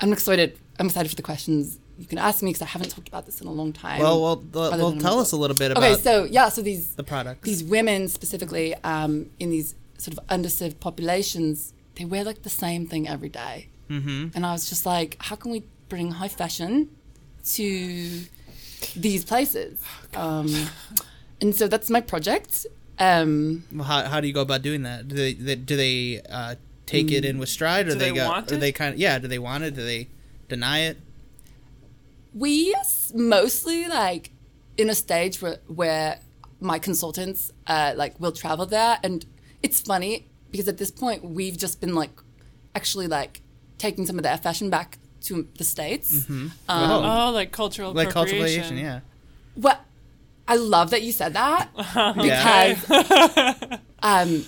I'm excited. I'm excited for the questions you can ask me because I haven't talked about this in a long time. Well, well, well, well tell us a little bit about Okay, so yeah, so these the products. these women specifically um, in these sort of underserved populations, they wear like the same thing every day. Mm-hmm. And I was just like, how can we bring high fashion to these places? Um, and so that's my project. Um, Well, how, how do you go about doing that? Do they, they do they uh, take it in with stride, or Do they, they go, want or it? they kind of yeah? Do they want it? Do they deny it? we s- mostly like in a stage where, where my consultants uh, like will travel there and it's funny because at this point we've just been like actually like taking some of their fashion back to the states. Whoa. Oh, like cultural like appropriation. yeah. Well, I love that you said that because um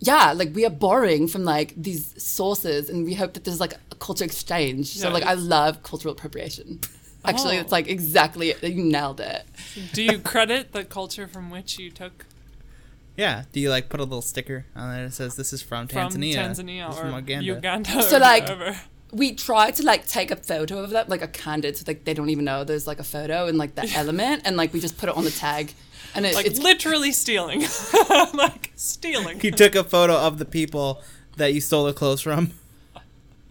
yeah, like we are borrowing from like these sources and we hope that there's like a culture exchange. So like I love cultural appropriation. Oh. Actually, Oh. it's like exactly. You nailed it. Do you credit the culture from which you took Yeah. Do you like put a little sticker on there that says this is from from Tanzania? Tanzania this or from Uganda. Uganda? So, or like, whatever. We try to like take a photo of that, like a candid, so like they don't even know there's like a photo and like the element, and like we just put it on the tag, and it, like it's literally stealing, like stealing. You took a photo of the people that you stole the clothes from,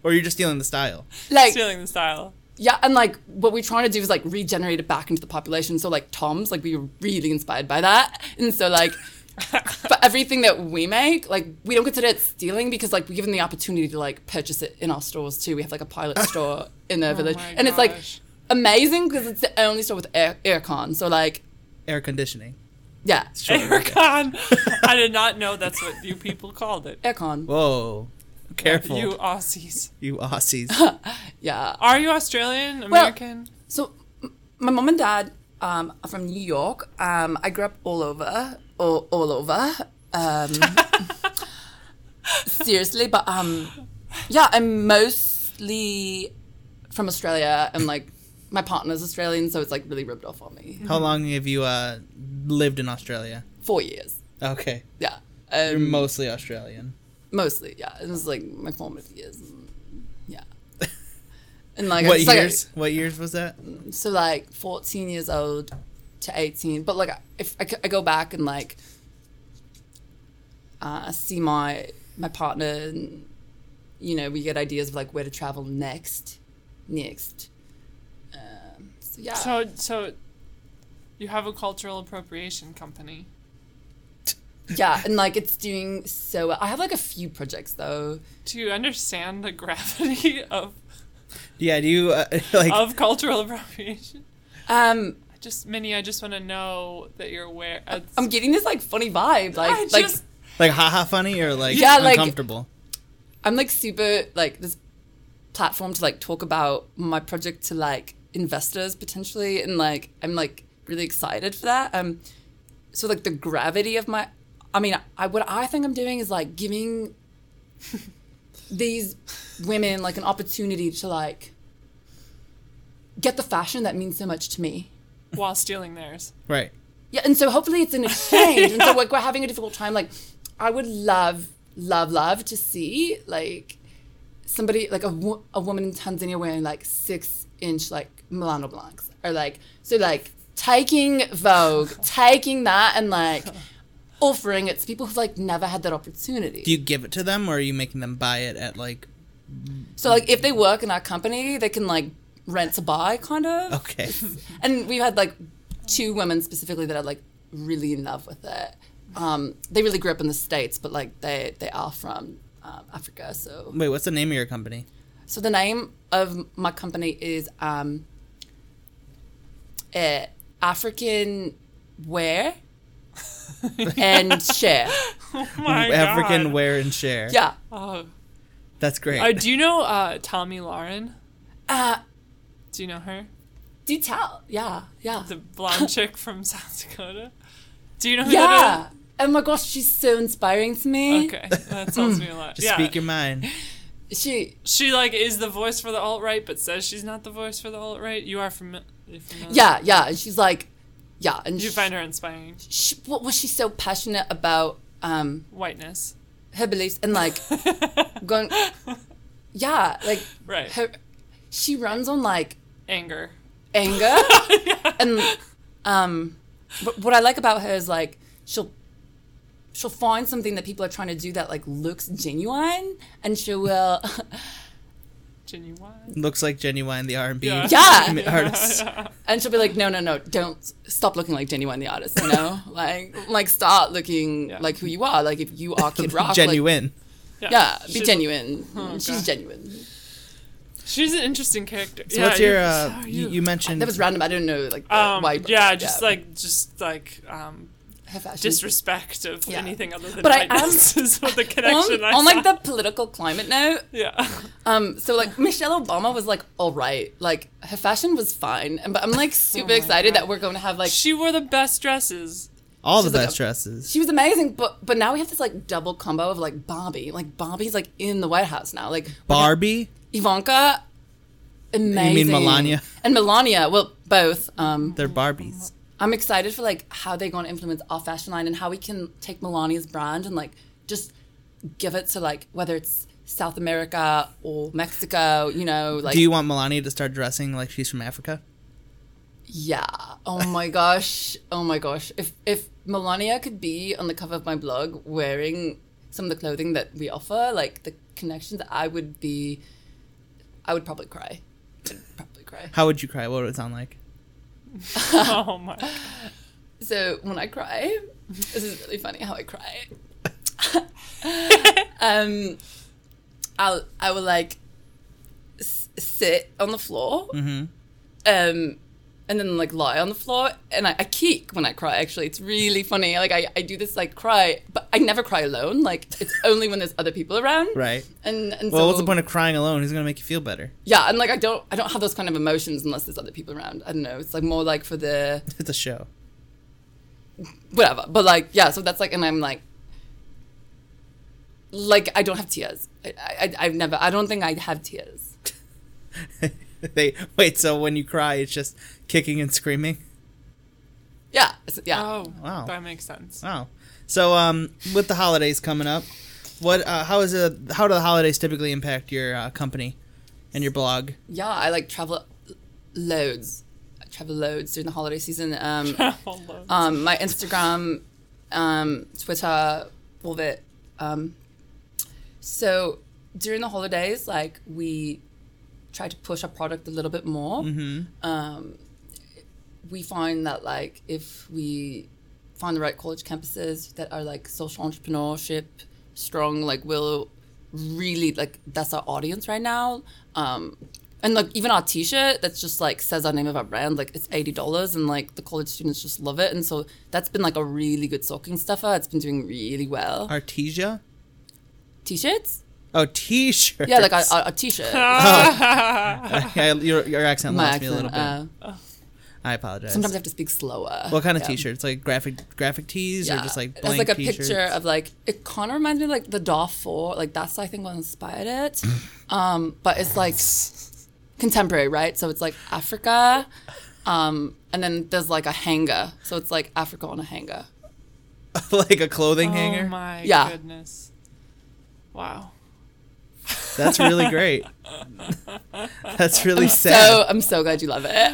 or you're just stealing the style. like stealing the style. yeah, and like what we're trying to do is like regenerate it back into the population. So like Tom's, like we were really inspired by that, and so like. for everything that we make, like we don't consider it stealing because like we're given the opportunity to like purchase it in our stores too. We have like a pilot store in the village, Oh my and it's like amazing because it's the only store with air aircon. So like, Air conditioning. yeah, Sure. Aircon. I did not know that's what you people called it. aircon. Whoa. Careful. You Aussies. You, Aussies. Aussies. Yeah. Are you Australian? Well- American? So m- my mom and dad um, are from New York. Um, I grew up all over, all, all over. Um, seriously, but um, yeah, I'm mostly from Australia, and like my partner's Australian, so it's like really rubbed off on me. How long have you uh, lived in Australia? Four years, Okay. yeah. You're Um, mostly Australian. mostly, yeah. It was like my formative years, and, yeah. And like what it's like- years? what years was that? so like 14 years old to 18 but like if I go back and like uh, see my my partner and you know we get ideas of like where to travel next next um, so yeah So, so you have a cultural appropriation company. yeah and like it's doing so well. i have like a few projects though Do you understand the gravity of Yeah. Do you uh, like? of cultural appropriation? um I just, Minnie, I just want to know that you're aware. It's- i'm getting this like funny vibe like I like just, like haha funny or like Yeah, like- uncomfortable? I'm like super like this platform to like talk about my project to like investors potentially and like I'm like really excited for that. Um so like the gravity of my I mean I what I think I'm doing is like giving these women like an opportunity to like get the fashion that means so much to me. While stealing theirs. right. Yeah, and so hopefully it's an exchange. And so like we're having a difficult time. Like I would love, love, love to see like somebody like a, wo- a woman in Tanzania wearing like six inch like Milano Blancs or like so like taking Vogue, taking that and like offering it to people who've like never had that opportunity. Do you give it to them, or are you making them buy it at like? so like if they work in our company, they can like rent to buy kind of. Okay. and we've had like two women specifically that are like really in love with it. Um, they really grew up in the states, but like they they are from um, Africa. So Wait, what's the name of your company? so the name of my company is um, uh, African Wear and Share. Oh my African God. wear and share. Yeah. Oh. That's great. Uh, do you know uh, Tomi Lahren? Uh, Do you know her? do tell. Yeah. Yeah. The blonde chick from South Dakota? Do you know who Yeah. that Oh my gosh, she's so inspiring to me. Okay, that tells me a lot. Just yeah. speak your mind. She She like is the voice for the alt right, but says she's not the voice for the alt right. You are from. You're familiar? Yeah, yeah. And she's like, yeah. And You she, find her inspiring. she, what was she so passionate about um, Whiteness. her beliefs and like going, yeah, like Right. her. She runs on like Anger. anger and um, but what I like about her is like she'll she'll find something that people are trying to do that like looks genuine and she will Genuine. Looks like Ginuwine the R and B Yeah. Yeah. artist. and she'll be like no no no don't stop looking like Ginuwine the artist you know like like start looking Yeah. like who you are like if you are Kid Rock like, Genuine. yeah be She's- genuine Oh, she's God. genuine She's an interesting character. So yeah, what's your? you- Uh, you, you mentioned that was random I didn't know like the, Um, why yeah, just like just like um, disrespect of Yeah. anything other than But I am- whiteness is what the connection on, I on like the political climate note, yeah. um, so like Michelle Obama was like all right, like her fashion was fine, and but I'm like super my excited God. that we're going to have like She wore the best dresses. All the She's like best a- dresses. she was amazing, but but now we have this like double combo of like Barbie, like Barbie's like in the White House now, like Barbie. Ivanka, amazing. You mean Melania? And Melania, well, both. Um, They're Barbies. I'm excited for like how they're going to implement our fashion line and how we can take Melania's brand and like just give it to like whether it's South America or Mexico, you know, like Do you want Melania to start dressing like she's from Africa? yeah. Oh my gosh. Oh my gosh. If if Melania could be on the cover of my blog wearing some of the clothing that we offer, like the connections, I would be I would probably cry. I'd probably cry. How would you cry? What would it sound like? Oh my. So when I cry, this is really funny how I cry. um, I'll I will like s- sit on the floor, um, and then like lie on the floor, and I, I keek when I cry. Actually, it's really funny. Like I, I do this like cry, but I never cry alone. Like it's only when there's other people around. Right. And and Well, so what's the point of crying alone? Who's gonna make you feel better? yeah, and like I don't I don't have those kind of emotions unless there's other people around. I don't know. It's like more like for the It's a show. whatever. But like, yeah, so that's like, and I'm like, like I don't have tears. I, I I've never. I don't think I have tears. they wait. So when you cry, it's just kicking and screaming. Yeah, yeah. Oh, Wow. That makes sense. Wow. So um, with the holidays coming up, what uh, how is it? How do the holidays typically impact your uh, company and your blog? yeah, I like travel loads. I travel loads during the holiday season. Um, All loads. um, my Instagram, um, Twitter, all of it. Um, so during the holidays, like we try to push our product a little bit more. Um, we find that like if we find the right college campuses that are like social entrepreneurship strong, like we'll really like that's our audience right now. Um, and like even our T-shirt that's just like says our name of our brand, like it's eighty dollars, and like the college students just love it, and so that's been like a really good stocking stuffer. It's been doing really well. Artesia? T-shirts, Oh, t-shirts. yeah, like our, our, our T-shirt. yeah, your, your accent My lost me a little bit. Uh, I apologize. sometimes I have to speak slower. what kind of Yeah. t-shirts? Like graphic graphic tees or just like blank It's like a t-shirts? picture of like it kind of reminds me of like the DAW four, like that's I think what inspired it. um, but it's like contemporary, right? So it's like Africa, um, and then there's like a hanger, so it's like Africa on a hanger. like a clothing oh hanger. Oh my Yeah. goodness. Wow. That's really great. That's really sad. So I'm so glad you love it.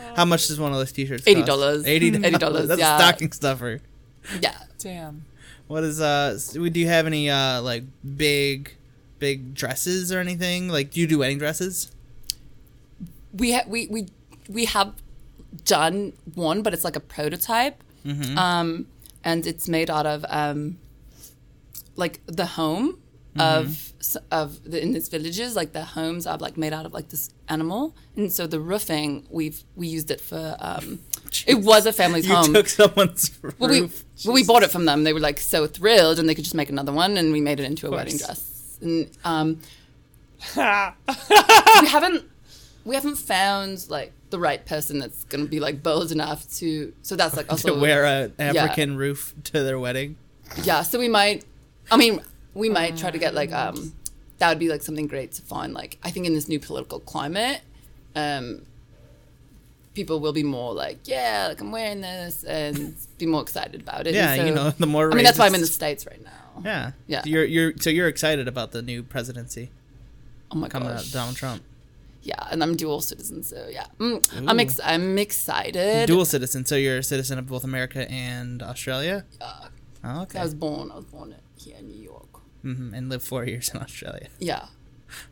How much does one of those t-shirts? $80. Eighty $80, That's yeah. a stocking stuffer. yeah, Damn. What is uh? Do you have any uh like big, big dresses or anything? Like, do you do wedding dresses? we ha- we we we have done one, but it's like a prototype, um, and it's made out of um, like the home of s of the, in these villages. Like the homes are like made out of like this animal, and so the roofing we've we used it for. Um, it was a family's You home. took someone's roof. well, we well, we bought it from them. They were like so thrilled, and they could just make another one, and we made it into a wedding dress. And um, we haven't we haven't found like the right person that's gonna be like bold enough to. So that's like also to wear an African roof to their wedding. yeah. So we might. I mean, we might try to get like um, that would be like something great to find. Like I think in this new political climate, um, people will be more like, yeah, like I'm wearing this, and be more excited about it. Yeah, so- you know, the more. I mean, that's why I'm in the states right now. Yeah, Yeah. You're you're so you're excited about the new presidency Oh my coming gosh. out, Donald Trump, Yeah, and I'm dual citizen, so yeah, mm, I'm ex- I'm excited. dual citizen. So you're a citizen of both America and Australia. Yeah. Oh, okay. I was born. I was born here in New York. Hmm And lived four years in Australia. Yeah.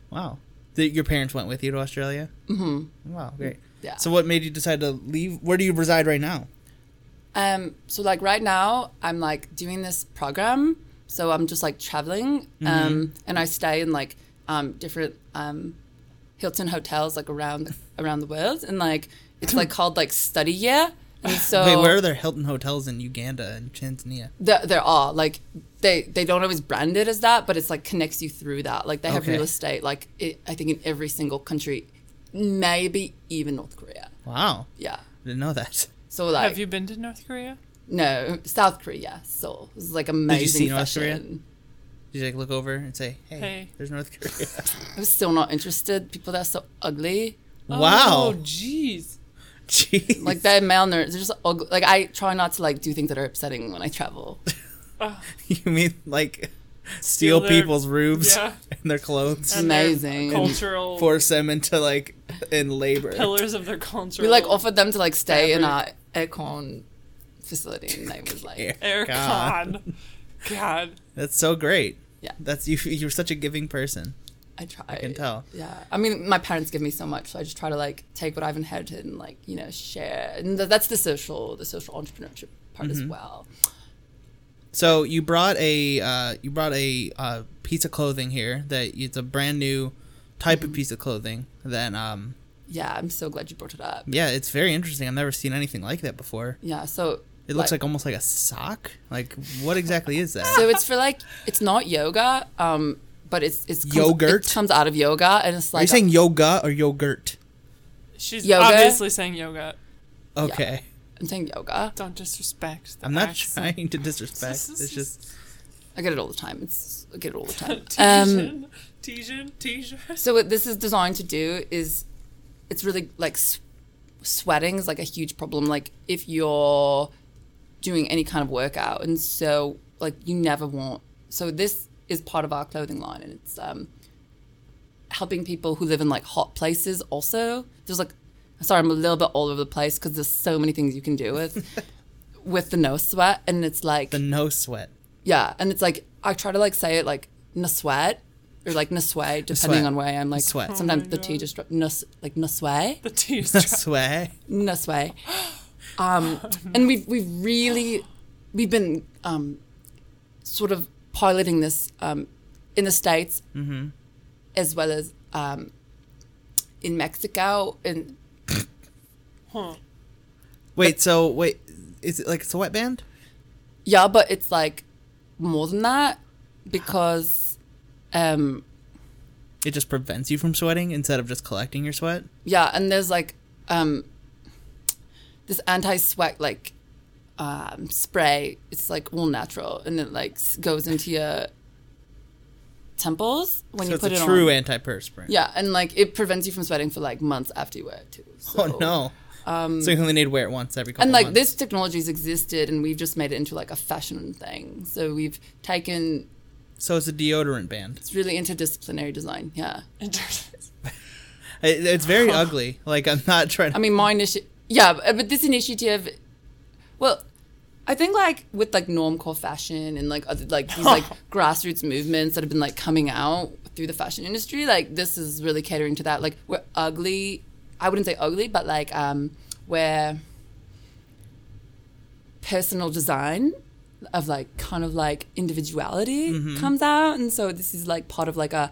Wow. The, your parents went with you to Australia. Mm-hmm. Wow, great. Yeah. So what made you decide to leave? Where do you reside right now? Um. So like right now, I'm like doing this program. So I'm just like traveling. Um. And I stay in like um different um Hilton hotels like around around the world, and like it's like called like study year, And so Wait, where are there Hilton hotels in Uganda and Tanzania? There, there are like they they don't always brand it as that, but it's like connects you through that. Like they have Okay. real estate, like it, I think in every single country, maybe even North Korea. Wow, Yeah. I didn't know that. So like Have you been to North Korea? no South Korea, Seoul. It was like amazing Did you see North. Korea? Did you like look over and say, "Hey, Hey. there's North Korea"? I was still not interested. People that are so ugly, wow, Oh, jeez. Jeez. like they're male nerds. They're just ugly. Like I try not to like do things that are upsetting when I travel. you mean like steal, Steal their- people's roofs yeah. and their clothes, And their Amazing. Cultural force them into like in labor? pillars of their cultural. We like offered them to like stay in our aircon facility, and they was like, aircon. God. God. That's so great. Yeah. That's you. You're such a giving person. I try. I can tell. Yeah, I mean, my parents give me so much, so I just try to like take what I've inherited and like you know share, and th- that's the social, the social entrepreneurship part Mm-hmm. as well. So you brought a uh, you brought a uh, piece of clothing here that it's a brand new type Mm-hmm. of piece of clothing. That um Yeah, I'm so glad you brought it up. yeah, it's very interesting. I've never seen anything like that before. Yeah, so It looks like almost like a sock. Like what exactly is that? so it's for like it's not yoga, um, but it's it's comes, Yogurt? It comes out of yoga, and it's Are like you saying yoga or yogurt? She's Yoga? obviously saying yoga. Okay, I'm saying yoga. Don't disrespect. The I'm not accent. trying to disrespect. It's just I get it all the time. It's I get it all the time. um, Tijin, Tijin, Tijin. So what this is designed to do is, it's really like sweating is like a huge problem. Like if you're doing any kind of workout, and so like you never want. So this is part of our clothing line, and it's um, helping people who live in like hot places. Also, there's like, sorry, I'm a little bit all over the place because there's so many things you can do with with the no sweat, and it's like the no sweat. yeah, and it's like I try to like say it like no sweat or like na sway, depending Sweat. on where I'm like. Sweat. Sometimes Oh the T God. just dro- na s- like na sway, The tea is The dry. sway. na sway. Um, and we've we've really we've been um, sort of piloting this um, in the states Mm-hmm. as well as um, in Mexico and Huh. Wait, so wait, is it like it's a wet sweatband? yeah, but it's like more than that because um, It just prevents you from sweating instead of just collecting your sweat. yeah and there's like um this anti-sweat like um spray it's like all natural and it like goes into your temples when so you put it on. it's a true antiperspirant. yeah and like it prevents you from sweating for like months after you wear it too Oh So- no. so you only need to wear it once every couple and like months. this technology's existed and we've just made it into like a fashion thing so we've taken So it's a deodorant band. it's really interdisciplinary design yeah It, it's very ugly. Like I'm not trying. to... I mean, my initiative, yeah, but this initiative, well, I think like with like normcore fashion and like other like these like grassroots movements that have been like coming out through the fashion industry, like this is really catering to that. Like we're ugly, I wouldn't say ugly, but like um, where personal design of like kind of like individuality Mm-hmm. comes out, and so this is like part of like a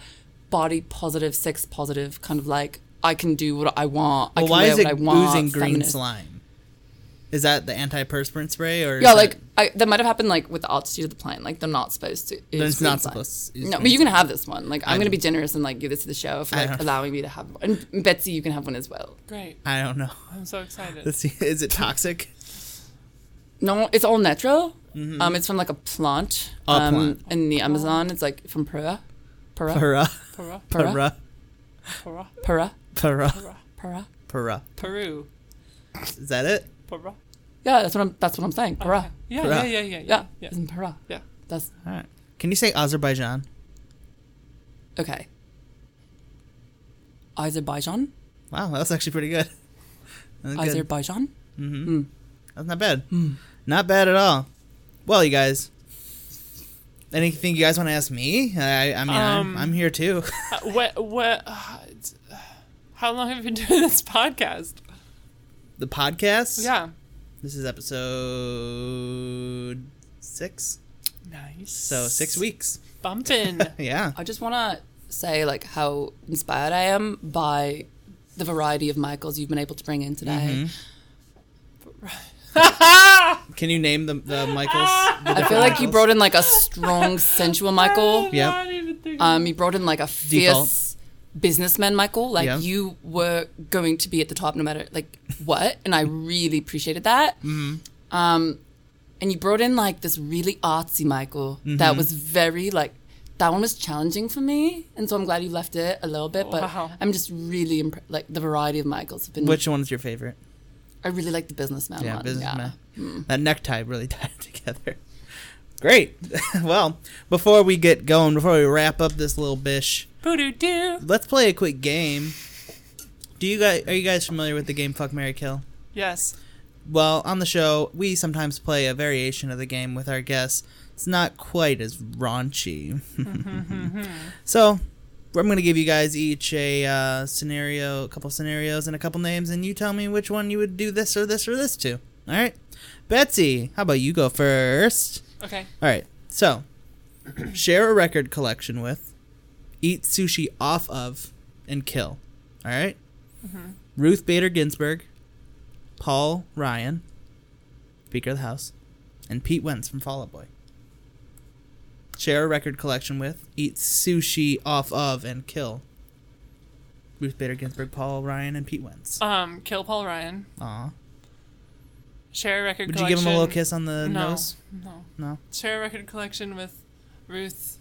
body positive, sex positive kind of like I can do what I want. I can why wear is what I want. oozing green feminist. slime? Is that the antiperspirant spray or? is Yeah, that- like I, that might have happened like with the altitude of the plane. Like they're not supposed to. Use it's not green slime. supposed to use No, but you can have this one. Like I'm I gonna know. be generous and like give this to the show for like allowing me to have one. And Betsy, you can have one as well. Great. I don't know. I'm so excited. Let's see. Is it toxic? No, it's all natural. Um, it's from like a plant. A um, plant. in the Amazon. It's like from Peru. Peru. Para, Para, Peru. para, para, Peru. para, para. Peru. para. Peru. Is that it? Para. Yeah, that's what I'm. That's what I'm saying. Peru. Okay. Yeah, Para. yeah, yeah, yeah, Yeah, yeah, yeah. it's in Peru. Yeah. That's All right. Can you say Azerbaijan? okay. Azerbaijan. Wow, that was actually pretty good. That was good. Azerbaijan. Mm-hmm. That's not bad. Hmm. Not bad at all. Well, you guys. Anything you guys want to ask me? I, I mean, Um, I'm, I'm here too. Uh, what? What? Uh, how long have you been doing this podcast? The podcast. Yeah. This is episode six. Nice. So six weeks. Bumping. Yeah. I just want to say like how inspired I am by the variety of Michaels you've been able to bring in today. Can you name the the Michaels? The I feel like you brought in like a strong, sensual Michael. Yep. Not even thinking. Um, you brought in like a Default. Fierce businessman, Michael. Like Yeah. you were going to be at the top no matter like what, and I really appreciated that. Mm-hmm. Um, and you brought in like this really artsy Michael Mm-hmm. that was very like that one was challenging for me, and so I'm glad you left it a little bit. But Wow. I'm just really impressed. Like the variety of Michaels have been. Which one's your favorite? I really like the businessman Yeah, one. businessman. Yeah. That necktie really tied it together. Great. well, before we get going, before we wrap up this little bish, Boo doo. let's play a quick game. Do you guys are you guys familiar with the game Fuck Mary Kill? Yes. Well, on the show, we sometimes play a variation of the game with our guests. It's not quite as raunchy. so, I'm going to give you guys each a uh, scenario, a couple scenarios, and a couple names, and you tell me which one you would do this or this or this to. All right? Betsy, how about you go first? Okay. All right. So, share a record collection with, eat sushi off of, and kill. All right? Ruth Bader Ginsburg, Paul Ryan, Speaker of the House, and Pete Wentz from Fall Out Boy. Share a record collection with, eat sushi off of, and kill. Ruth Bader Ginsburg, Paul Ryan, and Pete Wentz. Um, kill Paul Ryan. Aw. Share a record Would you give him a little kiss on the no, nose? No. No. Share a record collection with Ruth.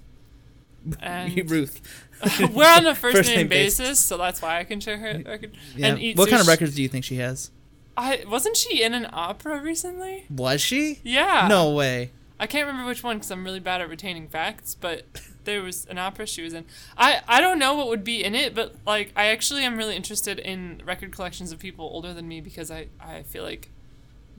And Ruth. we're on a first, First name, name basis. basis, so that's why I can share her record. Yeah. What kind of records do you think she has? I wasn't she in an opera recently? Was she? Yeah. No way. I can't remember which one because I'm really bad at retaining facts, but there was an opera she was in. I I don't know what would be in it, but like I actually am really interested in record collections of people older than me because I I feel like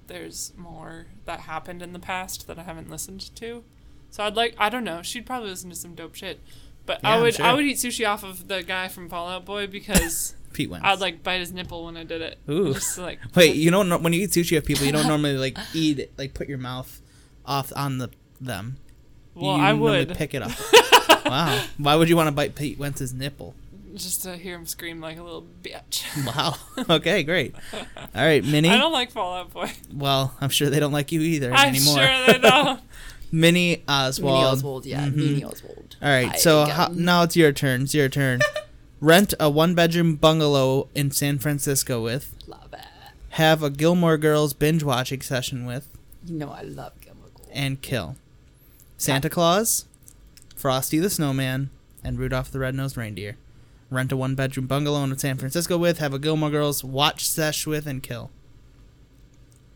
there's more that happened in the past that I haven't listened to. So I'd like I don't know. She'd probably listen to some dope shit. But Yeah, I would sure. I would eat sushi off of the guy from Fall Out Boy because Pete Wentz. I'd like bite his nipple when I did it. Ooh. Just like Wait, you don't know when you eat sushi with people, you don't normally like eat it, like put your mouth off on the them. well you I would pick it up. wow. Why would you want to bite Pete Wentz's nipple? just to hear him scream like a little bitch. Wow. Okay, great. All right, Minnie. I don't like Fall Out Boy. Well, I'm sure they don't like you either I'm anymore. sure they don't. Minnie Oswald. Minnie Oswald, yeah, Mhm. Minnie Oswald. All right, Hi so how, now it's your turn. It's your turn. Rent a one-bedroom bungalow in San Francisco with. love it. Have a Gilmore Girls binge watching session with. You know I love Gilmore Girls. and kill Santa Claus, Frosty the Snowman, and Rudolph the Red-Nosed Reindeer. Rent a one-bedroom bungalow in San Francisco with, have a Gilmore Girls watch sesh with, and kill.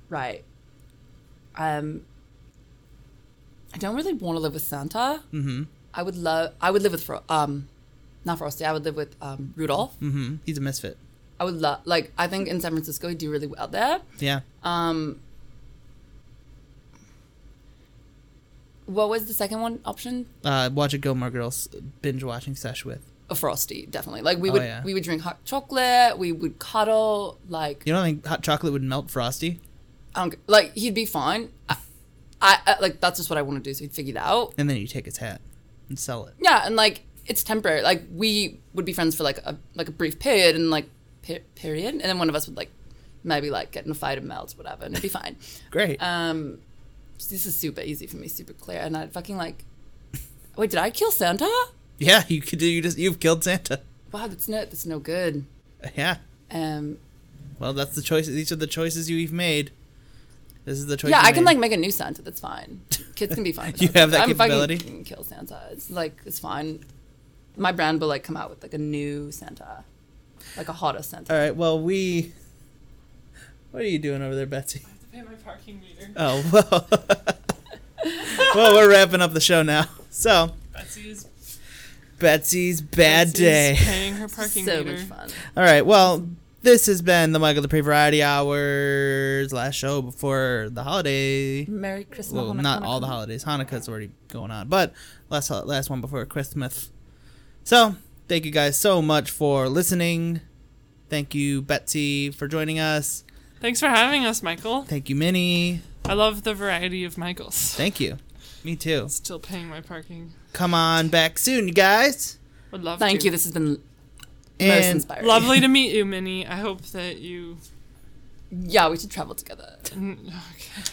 Right. Um, I don't really want to live with Santa. Mm-hmm. I would love. I would live with Fro- um, not Frosty. I would live with um Rudolph. Mm-hmm. He's a misfit. I would love. Like I think in San Francisco he'd do really well there. Yeah. Um. What was the second one option? Uh, watch a Gilmore Girls binge watching sesh with. A Frosty, definitely. Like we would, Oh, would, yeah. we would drink hot chocolate. We would cuddle. Like You don't think hot chocolate would melt Frosty? I don't, like he'd be fine. I, I, I like that's just what I want to do. So he'd figure that out. And then you take his hat and sell it. Yeah, and like it's temporary. Like we would be friends for like a like a brief period, and like per- period, and then one of us would like maybe like get in a fight and melt, whatever, and it'd be fine. Great. Um, this is super easy for me, super clear, and I'd fucking like. Wait, did I kill Santa? yeah, you could do. You just you've killed Santa. Wow, that's no that's no good. Yeah. Um, Well, that's the choice. These are the choices you've made. This is the choice. yeah, you I can made. like make a new Santa. That's fine. Kids can be fine. You have that I'm capability? Fucking kill Santa. It's like it's fine. My brand will like come out with like a new Santa, like a hotter Santa. All right. Well, we. What are you doing over there, Betsy? I have to pay my parking meter. Oh well. well, we're wrapping up the show now. So Betsy's, Betsy's bad Betsy's day. Paying her parking so meter. much fun. All right. Well, this has been the Michael Dupree Variety Hours last show before the holiday. Merry Christmas. Well, Hanukkah, not all the Hanukkah. holidays. Hanukkah's already going on, but last last one before Christmas. So thank you guys so much for listening. Thank you, Betsy, for joining us. Thanks for having us, Michael. Thank you, Minnie. I love the variety of Michaels. Thank you. Me too. Still paying my parking. Come on back soon, you guys. Would love Thank to. you. This has been most And inspiring. Lovely to meet you, Minnie. I hope that you Yeah, we should travel together. okay.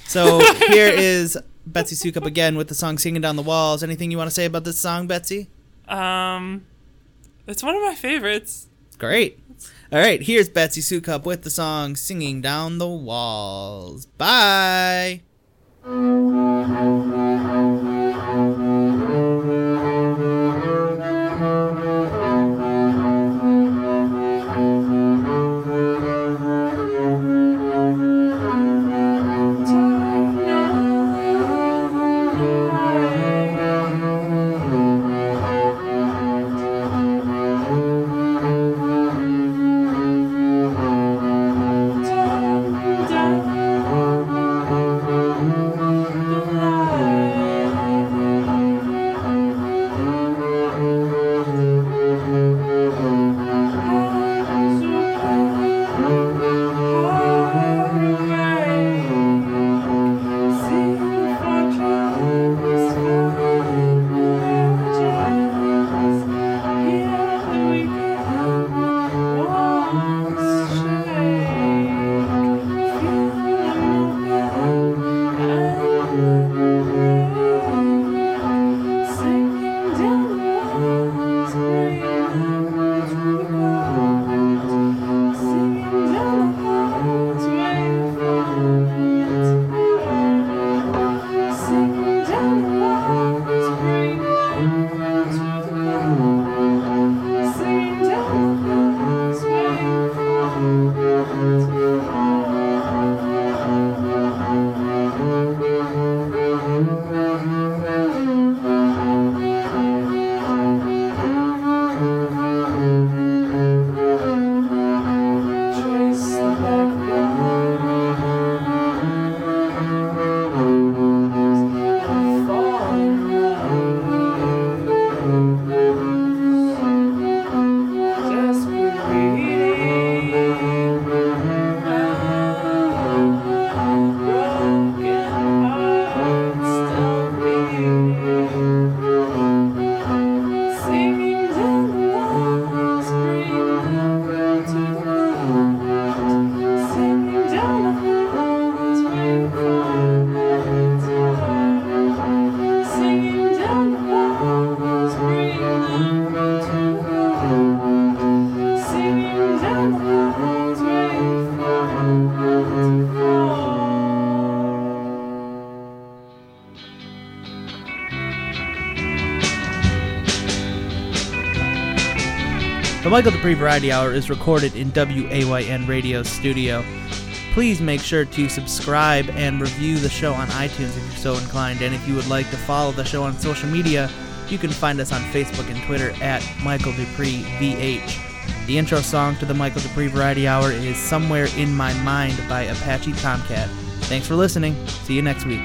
So here is Betsy Soukup again with the song "Singing Down the Walls." Anything you want to say about this song, Betsy? Um, it's one of my favorites. Great. All right, here's Betsy Soukup with the song "Singing Down the Walls." Bye. Michael Dupree Variety Hour is recorded in WAYN Radio Studio. Please make sure to subscribe and review the show on iTunes if you're so inclined. And if you would like to follow the show on social media, you can find us on Facebook and Twitter at Michael Dupree VH. The intro song to the Michael Dupree Variety Hour is Somewhere in My Mind by Apache Tomcat. Thanks for listening. See you next week.